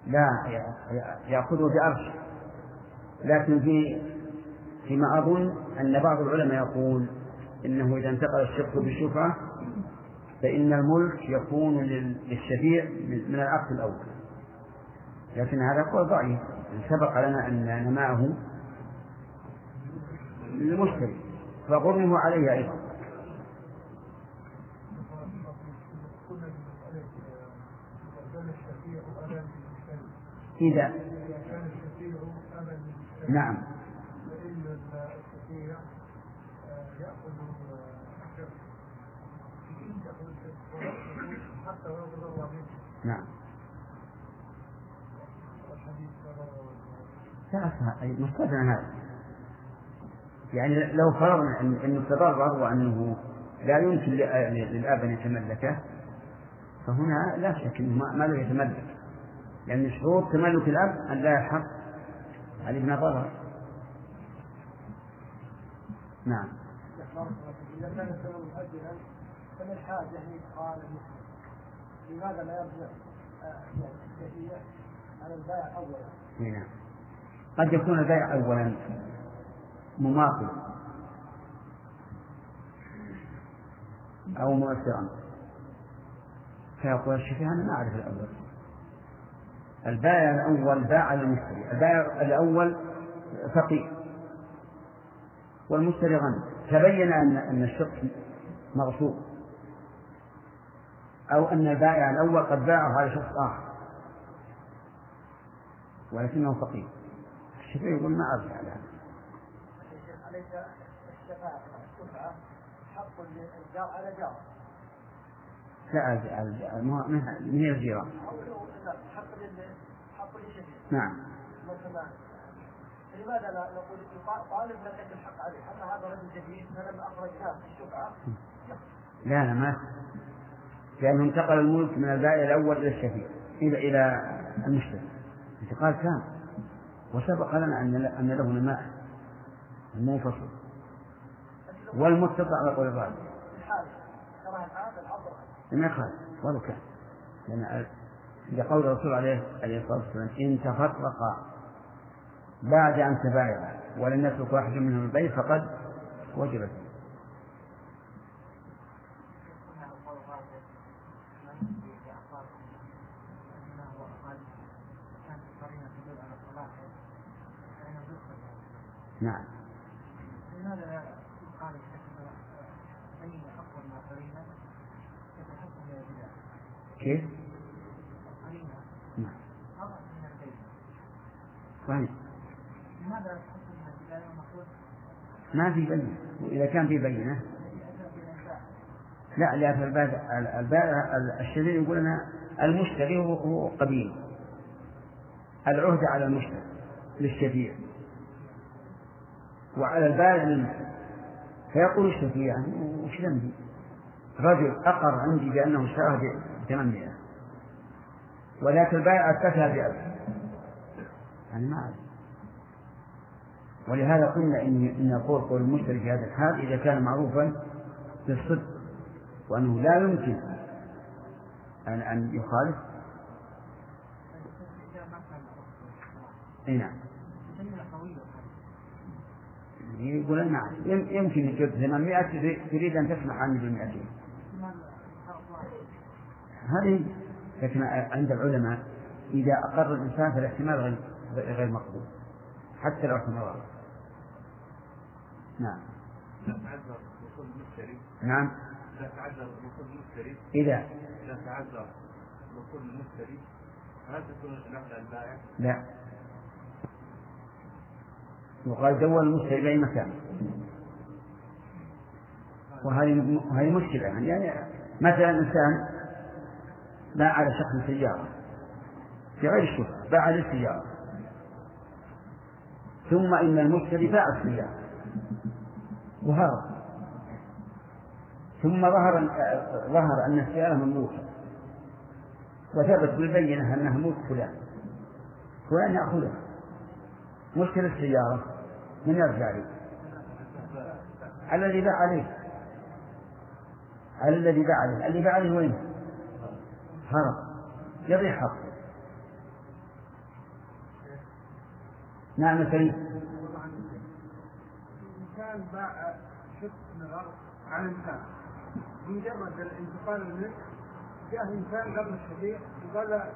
لا يأخذه بأرش. لكن في فيما أظن أن بعض العلماء يقول إنه إذا انتقل الشق بالشفعة فإن الملك يكون للشفيع من العقد الأول. لكن هذا قول ضعيف. سبق لنا أن نماءه للمشتري فغرمه عليه أيضا. إذا. نعم. نعم. لا مستثنى هذا يعني لو فرضنا ان انه تضرر وانه لا يمكن للآب أن يتملكه فهنا لا شك إنه ما له يتملك. لأن شروط تملك الأب أن لا يحق على ابن ضرر نعم. إذا كان السبب مؤجلا من الحاجة لإدخال المسلم لماذا لا يرجع يعني الشهية على البائع أولا؟ نعم. قد يكون البيع أولا مماطل أو مؤثرا. فيقول الشيخ أنا ما أعرف الأول. البائع الأول باع على المشتري البائع الأول فقير. والمشتري غني. تبين أن أن الشخص مغصوب. أو أن البائع الأول قد باعه على شخص آخر. ولكنه فقير. الشافعي يقول ما أرجع على هذا أليس الشفاعة حق للجار على جار. لا من الجيران نعم. لماذا لا نقول طالب من عنده الحق عليه؟ اما هذا رجل جديد؟ فلما اخرجناه في الشفعه لا لا ما لأنه انتقل الملك من البائع الأول إلى الشفيع إلى إلى المشتري. انتقال كان وسبق لنا أن أن له نماء منفصل والمتفق على قول الراجح. لم يخالف ولو كان. لأن لقول الرسول عليه الصلاة والسلام إن تفرقا بعد أن تبايعا ولم يترك واحد منهم البيع فقد وجبت. نعم. لماذا أي ما؟ كيف؟ نعم ما في بينة. وإذا كان في بينة. لا لأن البائع البائع الشرير يقول أنا المشتري هو هو قبيل. العهدة على المشتري للشفيع. وعلى البائع للمشتري. فيقول الشفيع وش ذنبي؟ رجل أقر عندي بأنه اشتراه بثمانمائة. ولكن البائع أثبتها بألف. يعني ما أعرف. ولهذا قلنا إن إن يقول قول المشتري في هذا الحال إذا كان معروفا بالصدق وأنه لا يمكن أن أن يخالف. نعم. يقول نعم يم- يمكن يجيب 800 تريد- أن تسمح عني ب 200 لماذا فرق واحد هذه لكن عند العلماء إذا أقر الإنسان فالاحتمال غير غير مقبول حتى لو أحتمل غلط. نعم. نعم. لا تعذر وصول المشتري إذا. لا تعذر وصول المشتري هل تكون نقل البائع؟ لا. وقال دول المشتري بأي مكان. وهذه وهذه مشكلة يعني, يعني مثلا إنسان باع على شخص سيارة. في غير الشبهة باع عليه السيارة. ثم إن المشتري باع السيارة. وهرب. ثم ظهر ظهر أن السيارة مملوكة. وثبت بالبينة أنها ملك فلان. فلان يأخذها. مشكلة السيارة. من يرجع لي؟ الذي باع عليه. الذي باع عليه. الذي باع عليه وين؟ هرب. يضيع حقه نعم يا سيد الإنسان باع شق من الأرض عن إنسان بمجرد الانتقال الملك جاء إنسان قبل الشفيع وقال له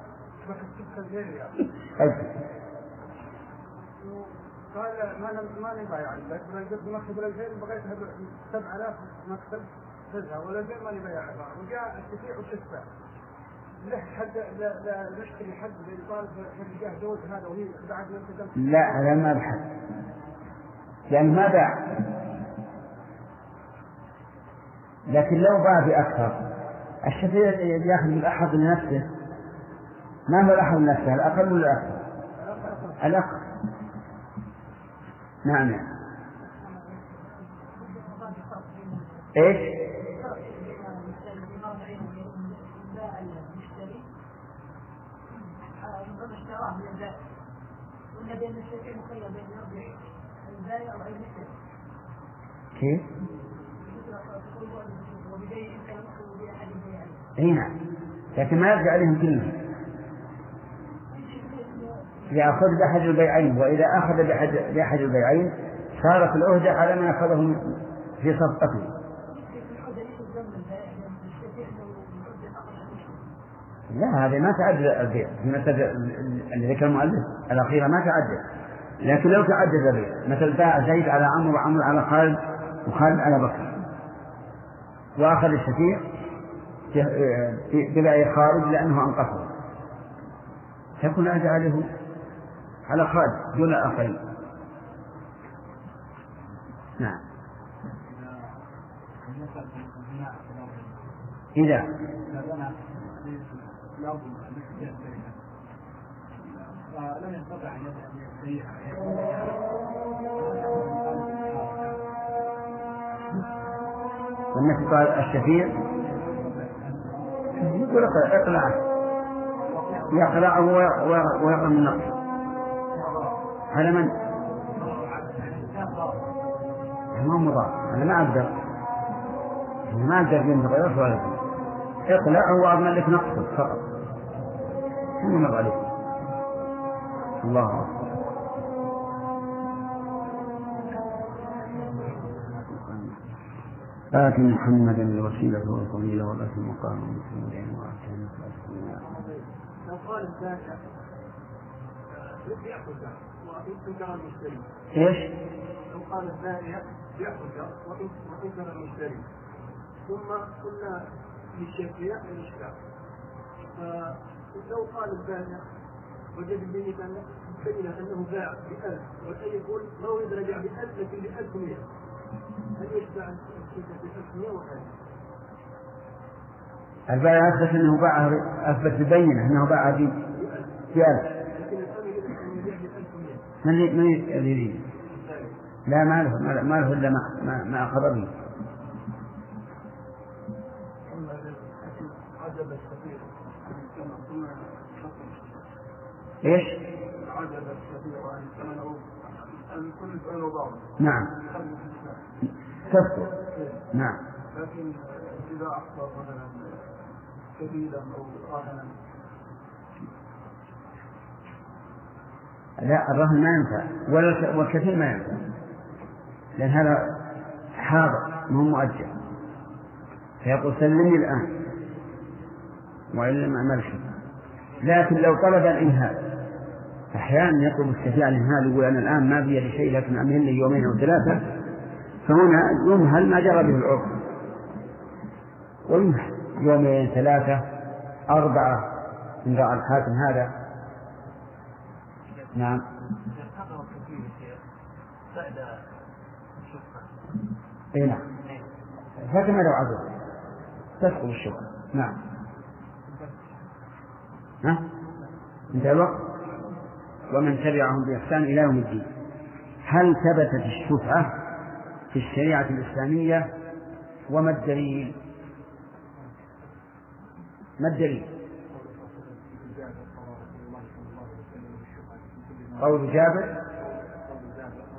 بك السكة زين ريال أجل. قال ما ما أنا بايع عندك أنا قلت مكتب ال 2000 بغيت 7000 مكتب تذهب ولا زين ماني بايع وجاء الشفيع وشفع لا هذا ما قلت لا هذا ما باع. لكن لو باع بأكثر الشفيع يأخذ الأحظ لنفسه. ما هو الأحظ لنفسه الأقل ولا الأكثر؟ الأقل. نعم. إيش؟ كيف؟ إي نعم. لكن ما يرجع عليهم كلهم. يأخذ بأحد البيعين وإذا أخذ بأحد, البيعين صارت العهدة على من أخذه في صفقته في الحدة ليس الذنب البائع لأن الشافعي أنه الحدة أقل من لا هذا ما تعدد البيع. في اللي ذكر المؤلف الأخيرة ما تعدد لكن لو تعدد البيع مثل باع زيد على عمرو وعمرو على خالد وخالد على بكر. وأخذ الشفيع في- في- ببيع خالد لأنه أنقصه تكون العهد عليه على خالد دون الآخرين. نعم. إذا فلم يستطع ان يستريح والنفي قال الشفيع. يقول اقلع- اقلعه يقلعه وي- وي- ويقرا من نقص على من؟ ما مضاف. هذا ما أقدر. ما أقدر تغير ولا. اقلعه وأضمن لك نقصه فقط. ثم مر عليك الله أكبر. آت محمدا الوسيلة والفضيلة والأسر المقام المسلمين وآتنا لو قال البائع يأخذ وإن كان المشتري إيش؟ لو قال البائع يأخذ وإن كان المشتري ثم قلنا للشافعية الإشكال فلو قال البائع وجد البينة بينة أنه باع بألف والثاني يقول ما أريد رجع بألف لكن بألف مئة هل يشبع الشيء بألف مئة وألف؟ البائع أثبت أنه باعه أثبت ببينة أنه باعه ب- بألف. أن من من ي- يريد؟ لا ما له ما له- إلا ما ما, أخذ به بعض نعم. تذكر نعم. لكن إذا أحضر مثلا كبيرا أو راهنا لا الرهن ما ينفع. ولا الك- والكثير ما ينفع. لأن هذا حاضر ما هو مؤجل. فيقول سلمني الآن. وإلا ما ملك لكن لو طلب الإنهال أحيانا يطلب الشفيع الإنهال يقول أنا الآن ما بيدي شيء لكن أمهل لي يومين أو ثلاثة. فهنا يمهل ما جرى به العرف. ويمهل يومين ثلاثة أربعة. إن رأى الحاكم هذا. نعم. اي نعم. فكما لو عذر تسقط الشبهة نعم. ها؟ انتهى الوقت؟ ومن تبعهم بإحسان إلى يوم الدين. هل ثبتت الشفعة في الشريعة الإسلامية؟ وما الدليل؟ ما الدليل؟ قول جابر؟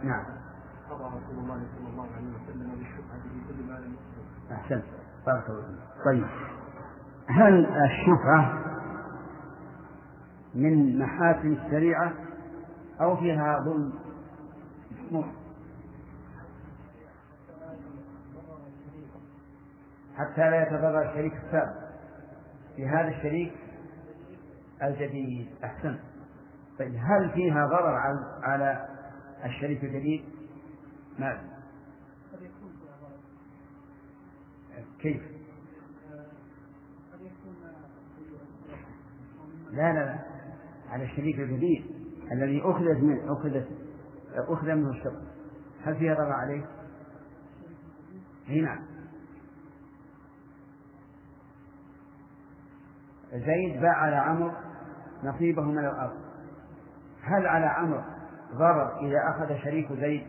نعم. رسول الله صلى الله عليه وسلم بالشفعة في كل ما لم أحسنت. بارك الله فيك. طيب. هل الشفعة من محاسن الشريعة أو فيها ظلم. حتى لا يتضرر الشريك السابق في هذا الشريك الجديد أحسن. طيب هل فيها ضرر على الشريك الجديد؟ ما كيف؟ لا لا لا. على الشريك الجديد الذي أخذت من أخذت أخذ منه الشرط هل فيها ضرر عليه؟ أي نعم زيد باع على عمرو نصيبه من الأرض هل على عمرو ضرر إذا أخذ شريك زيد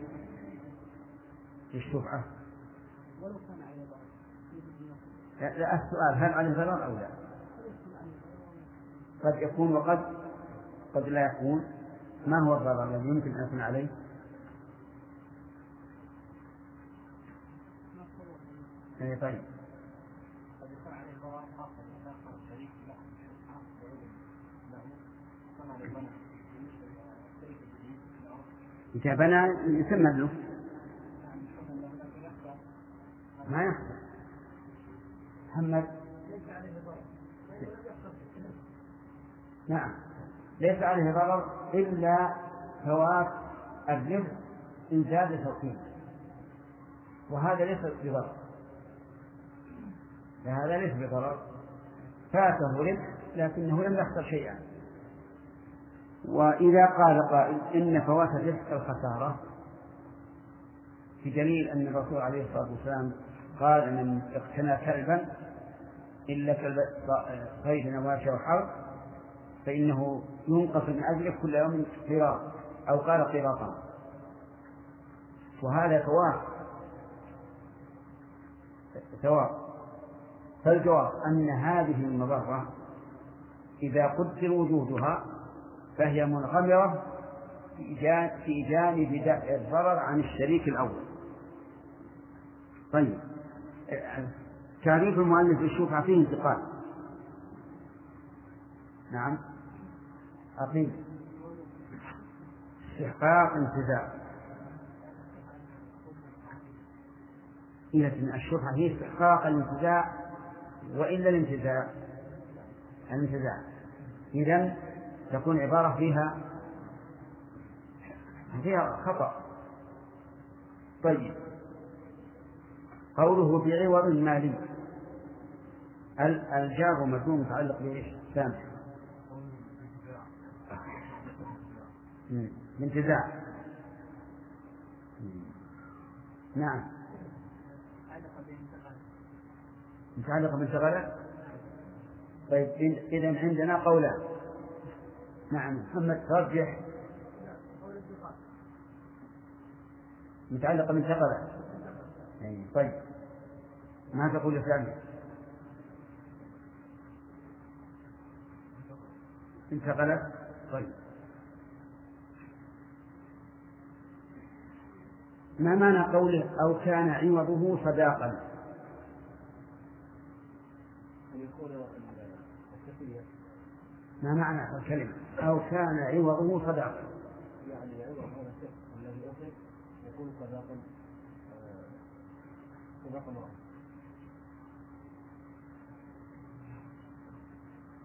في الشفعة؟ لا, لا السؤال هل عليه ضرر أو لا؟ قد يكون وقد قد لا يكون ما هو الضرر الذي يمكن أن يكون عليه؟ إيه طيب. إذا بنى يسمى له. ما يخسر محمد. نعم. ليس عليه ضرر إلا فوات الربح إن زاد توكيل وهذا ليس بضرر. فهذا ليس بضرر. فاته ربح لكنه لم يخسر شيئا. وإذا قال قائل إن فوات الربح الخسارة. بدليل أن الرسول عليه الصلاة والسلام قال من اقتنى كلبا إلا كلب صيد نواشي وحرب فإنه ينقص من أجله كل يوم قراط أو قال قراطا وهذا ثواب. ثواب. فالجواب أن هذه المضرة إذا قدر وجودها فهي منغمرة في جانب دفع الضرر عن الشريك الأول. طيب. تعريف المؤلف للشفعة فيه انتقال. نعم. أقيم استحقاق انتزاع. إذا الشفعة هي استحقاق الانتزاع وإلا الانتزاع. الانتزاع. إذا تكون عبارة فيها فيها خطأ. طيب. قوله بعوض مالي. الجار مجنون متعلق بإيش؟ سامح. بانتزاع نعم. متعلقة بانتقالات طيب إذا عندنا قولان نعم محمد ترجح. متعلقة بانتقالات طيب. ما تقول الثاني انتقلت؟ طيب. ما معنى قوله أو كان عوضه صداقا؟ ما معنى الكلمة؟ أو كان عوضه صداقا. يعني عوض هذا الشخص الذي أخذ يكون صداقا صداقا واحد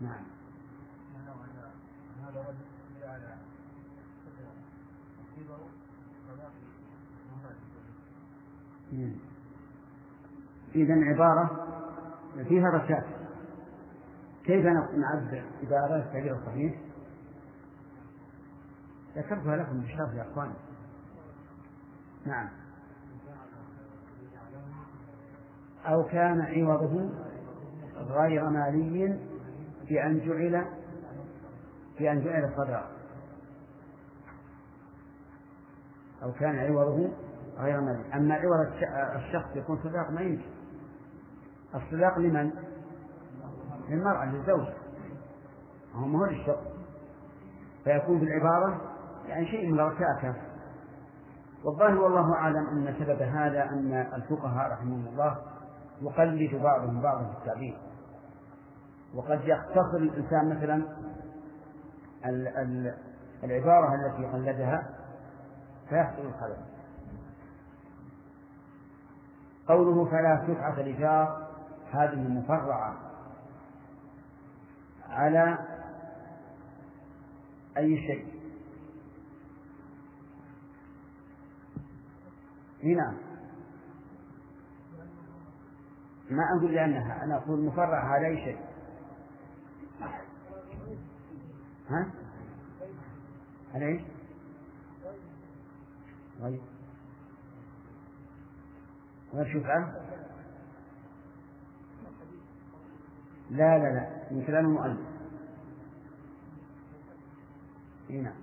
نعم. هذا رد على كبر إذا عبارة فيها رشاد كيف نعبر أردت التعبير الصحيح؟ ذكرتها لكم بالشرح يا أخوان. نعم. أو كان عوضه غير مالي بأن جعل بأن جعل صدقة أو كان عوضه غير مالي أما عوض الشخص يكون صداق ما يمكن. الصداق لمن؟ للمرأة للزوج. هو ما هو للشخص فيكون في العبارة يعني شيء من الركاكة والظاهر والله أعلم أن سبب هذا أن الفقهاء رحمهم الله يقلد بعضهم بعضا في التعبير. وقد يختصر الإنسان مثلا العبارة التي قلدها فيحصل الخلل. قوله فلا سفعة الإيجار هذه مفرعة. على أي شيء؟ هنا. ما أقول لأنها أنا أقول مفرعة على أي شيء؟ ها؟ على إيش؟ طيب. والشفعة لا لا لا من كلام المؤلف. نعم.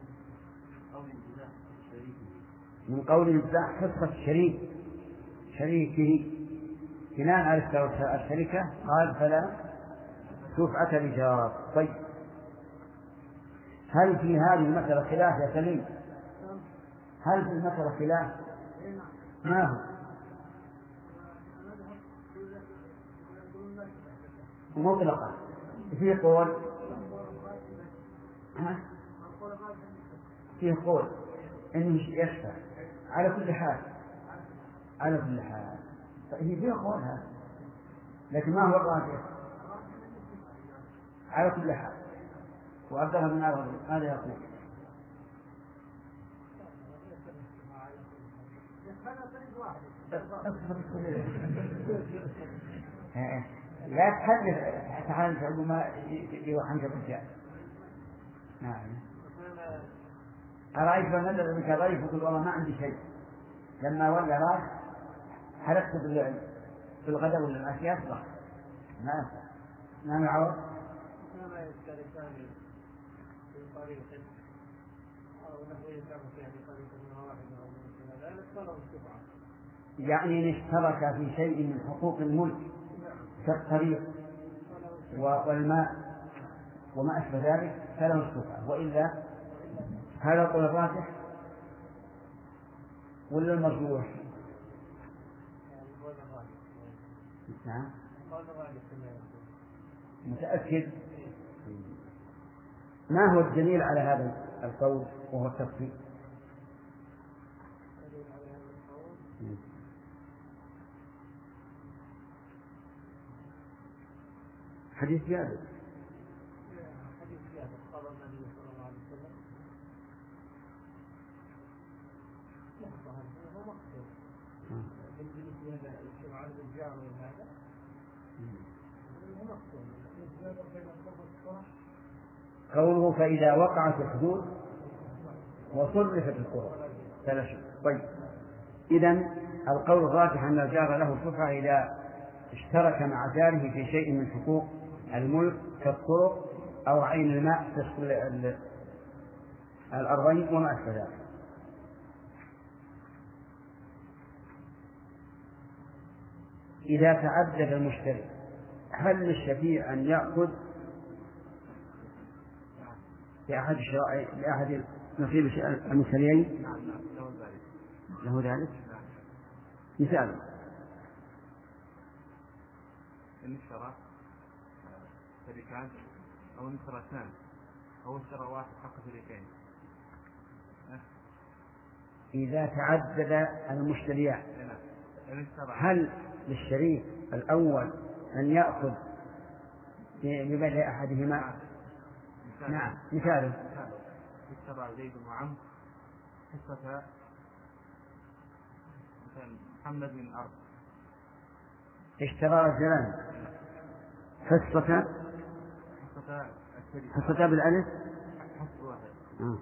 من قول انتزاع حصة الشريك شريكه. بناء على الشركة قال فلا شفعة الإجارة طيب. هل في هذه المسألة خلاف يا سليم؟ هل في المسألة خلاف؟ ما هو؟ مطلقة في قول؟ ها؟ فيه قول انه يشفع. على كل حال. على كل حال. هي فيها قول هذا. لكن ما هو الراجح على كل حال. وعبد الله بن عمر ماذا يقول؟ (laughs) لا تحدث تحدث عقب يوحنا الرجال نعم. أرأيت من نزل منك ضيف يقول والله ما عندي شيء. لما ولى راس حلقت بالغداء ولا العشاء يصلح ما يصلح ما الشفعة يعني إن اشترك في شيء من حقوق الملك. كالطريق والماء وما أشبه ذلك فله الشفعة وإلا هذا القول الراجح ولا المرجوح؟ نعم متأكد ما هو الدليل على هذا القول وهو التفصيل؟ حديث جابر. حديث جابر قال النبي صلى الله عليه وسلم قوله فإذا وقعت الحدود وصرفت القرى. فلا شك. طيب. إذا القول الراجح أن الجار له شفعة إذا اشترك مع جاره في شيء من حقوق الملك كالطرق أو عين الماء تسقي الأرضين وما أشبه ذلك. إذا تعدد المشتري هل للشفيع أن يأخذ؟ لأحد لأحد نصيب المشتريين؟ له ذلك. مثال. إن اشترى شريكان أو اثنان أو اشترى واحد حق شريكين إذا تعدد نعم اشترى هل للشريك الأول أن يأخذ ببدء أحدهما؟ نعم. مثاله. مثال اشترى زيد وعمرو حصة محمد من أرض اشترى رجلان حصة حصة بالألف حصة واحد. آه.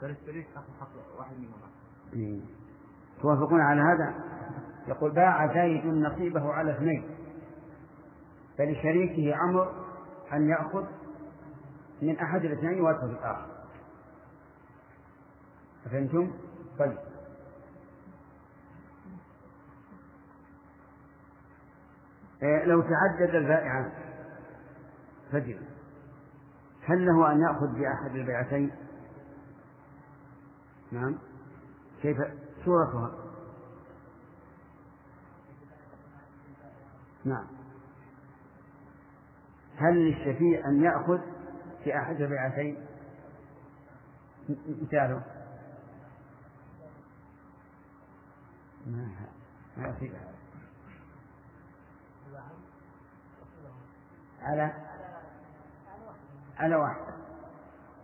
فالشريك أخذ واحد منهما. توافقون على هذا؟ يقول باع زيد نصيبه على اثنين. فلشريكه عمرو أن يأخذ من أحد الاثنين ويترك الآخر. فهمتم؟ طيب. إيه، لو تعدد البائعان فجر هل له أن يأخذ بأحد البيعتين؟ نعم. كيف؟ صورتها. نعم. هل للشفيع أن يأخذ في أحد البيعتين؟ مثاله. ما ما. على؟ على واحد.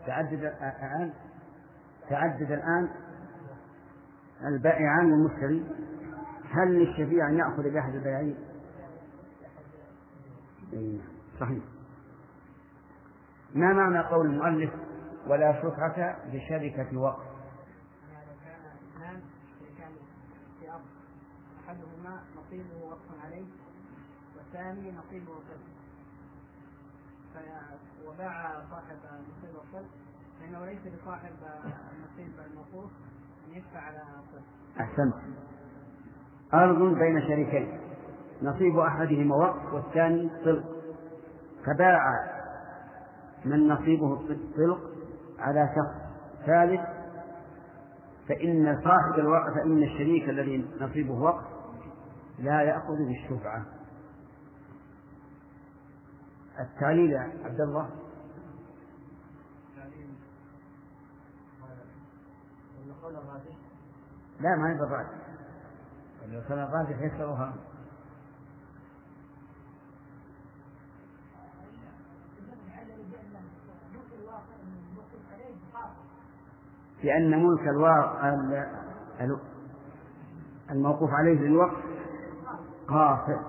تعدد الآن تعدد الآن البائعان والمشتري هل للشفيع أن يأخذ بأحد البيعين؟ إيه، صحيح. ما معنى قول المؤلف ولا شفعة بشركة وقف؟ أحدهما نصيبه وقف عليه والثاني نصيبه في- وباع صاحب نصيب الصلب لأنه ليس لصاحب النصيب الموقوف أن يدفع على صلب أحسنت. أرض بين شريكين. نصيب أحدهما وقف والثاني طلق. فباع من نصيبه الطلق على شخص ثالث فإن صاحب الوقف فإن الشريك الذي نصيبه وقف لا يأخذ بالشفعة. التعليل يا عبد الله. لا ما يبقى الراجح لو كان الراجح يكثرها لأن ملك الواقع الموقوف عليه للوقت قاصر.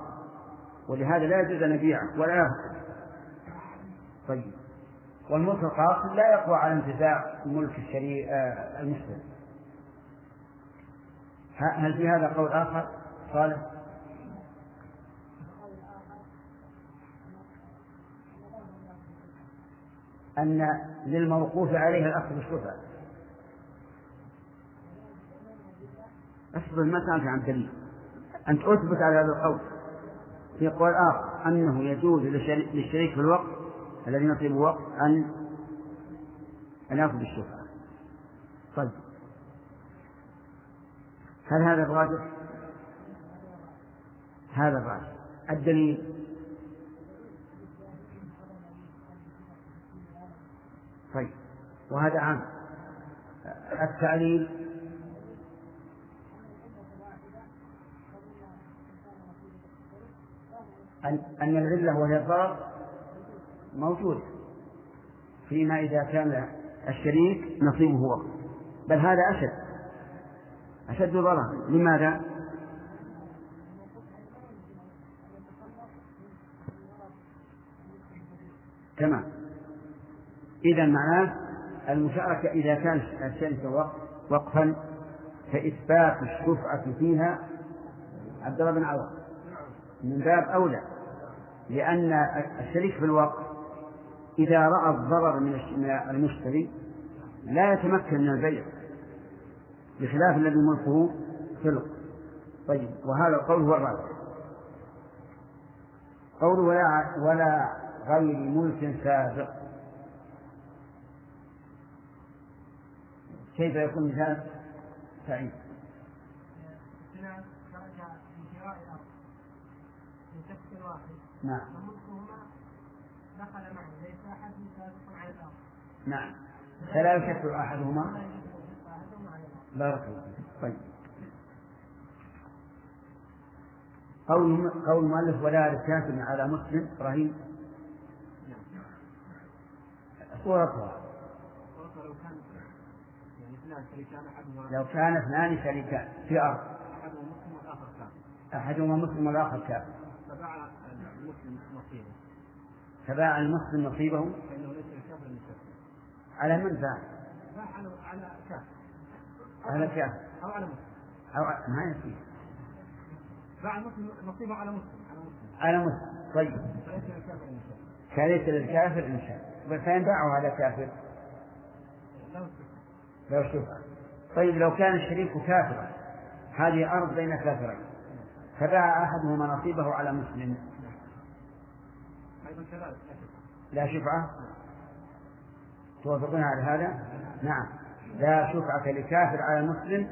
ولهذا لا يجوز أن يبيعه ولا يأخذ طيب. والملك القاصر لا يقوى على انتزاع ملك الشريع المسلم. هل في هذا قول آخر؟ صالح؟ أن للموقوف عليه الأخذ بالشفعة اصبر ما سألت عن دليل أنت أثبت على هذا القول في قول آخر أنه يجوز للشريك في الوقت الذي نصيب وقت أن أن يأخذ الشفعة طيب. هل هذا الراجح؟ هذا الراجح. الدليل؟ طيب. وهذا عام. التعليل؟ أن العلة وهي الضرر موجودة فيما إذا كان الشريك نصيبه وقت. بل هذا أشد أشد ضررا. لماذا؟ تمام إذا معناه المشاركة إذا كان الشركة وقفا فإثبات الشفعة فيها عبد الله بن عوض من باب أولى لأن الشريك في الوقف إذا رأى الضرر من المشتري لا يتمكن من البيع بخلاف الذي ملكه سلق طيب وهذا القول هو الرابع. قول ولا ولا غير ملك سابق. كيف يكون مثال سعيد؟ نعم. وملكهما دخل ليس على نعم. فلا يشك أحدهما؟ بارك الله فيك. طيب. قول قول المؤلف ولا ركاز على مسلم. إبراهيم. صورتها لو كان اثنان شريكان في أرض. أحدهما مسلم والآخر كافر. المسلم نصيبه. تباع المسلم نصيبه؟ على من باع؟ على على كافر على كافر أو على مسلم. أو ما يصير. باع المسلم نصيبه على مسلم. على مسلم. على مسلم. طيب. فليس للكافر إن شاء فليس للكافر إن شاء فإن باعه على كافر لو شفع طيب لو كان الشريك كافرا هذه أرض بين كافرين فباع أحدهما نصيبه على مسلم. لا شفعة؟ توافقون على هذا؟ نعم. لا شفعة لكافر على مسلم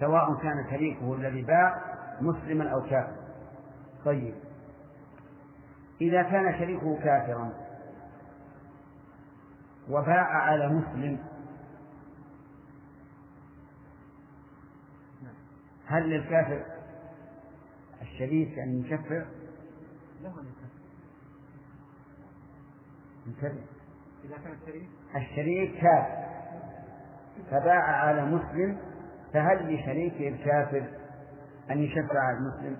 سواء كان شريكه الذي باع مسلما أو كافر طيب. إذا كان شريكه كافرا وباع على مسلم هل للكافر الشريك أن يشفع؟ له انتبه إذا كان الشريك الشريك كافر. فباع على مسلم فهل لشريكه الكافر أن يشفع على المسلم؟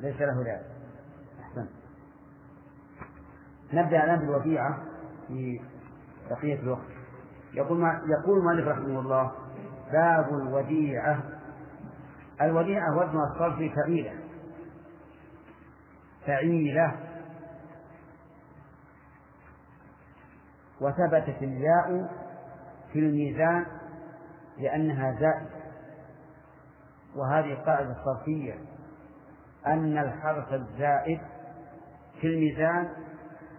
ليس له ذلك أحسن. نبدأ الآن بالوديعة في بقية الوقت. يقول ما يقول المؤلف رحمه الله باب الوديعة. الوديعة وزن الصرف فعيلة. فعيلة وثبتت الياء في الميزان لأنها زائدة وهذه قاعدة صرفية أن الحرف الزائد في الميزان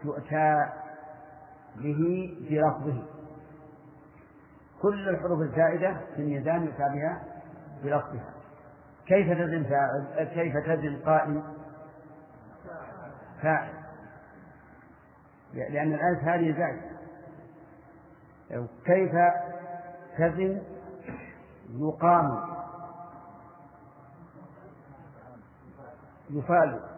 يؤتى به بلفظه كل الحروف الزائدة في الميزان يؤتى بها بلفظها كيف تزن فاعل؟ كيف تزن قائم فاعل. لأن الألف هذه زائدة كيف تزن يقام؟ يفال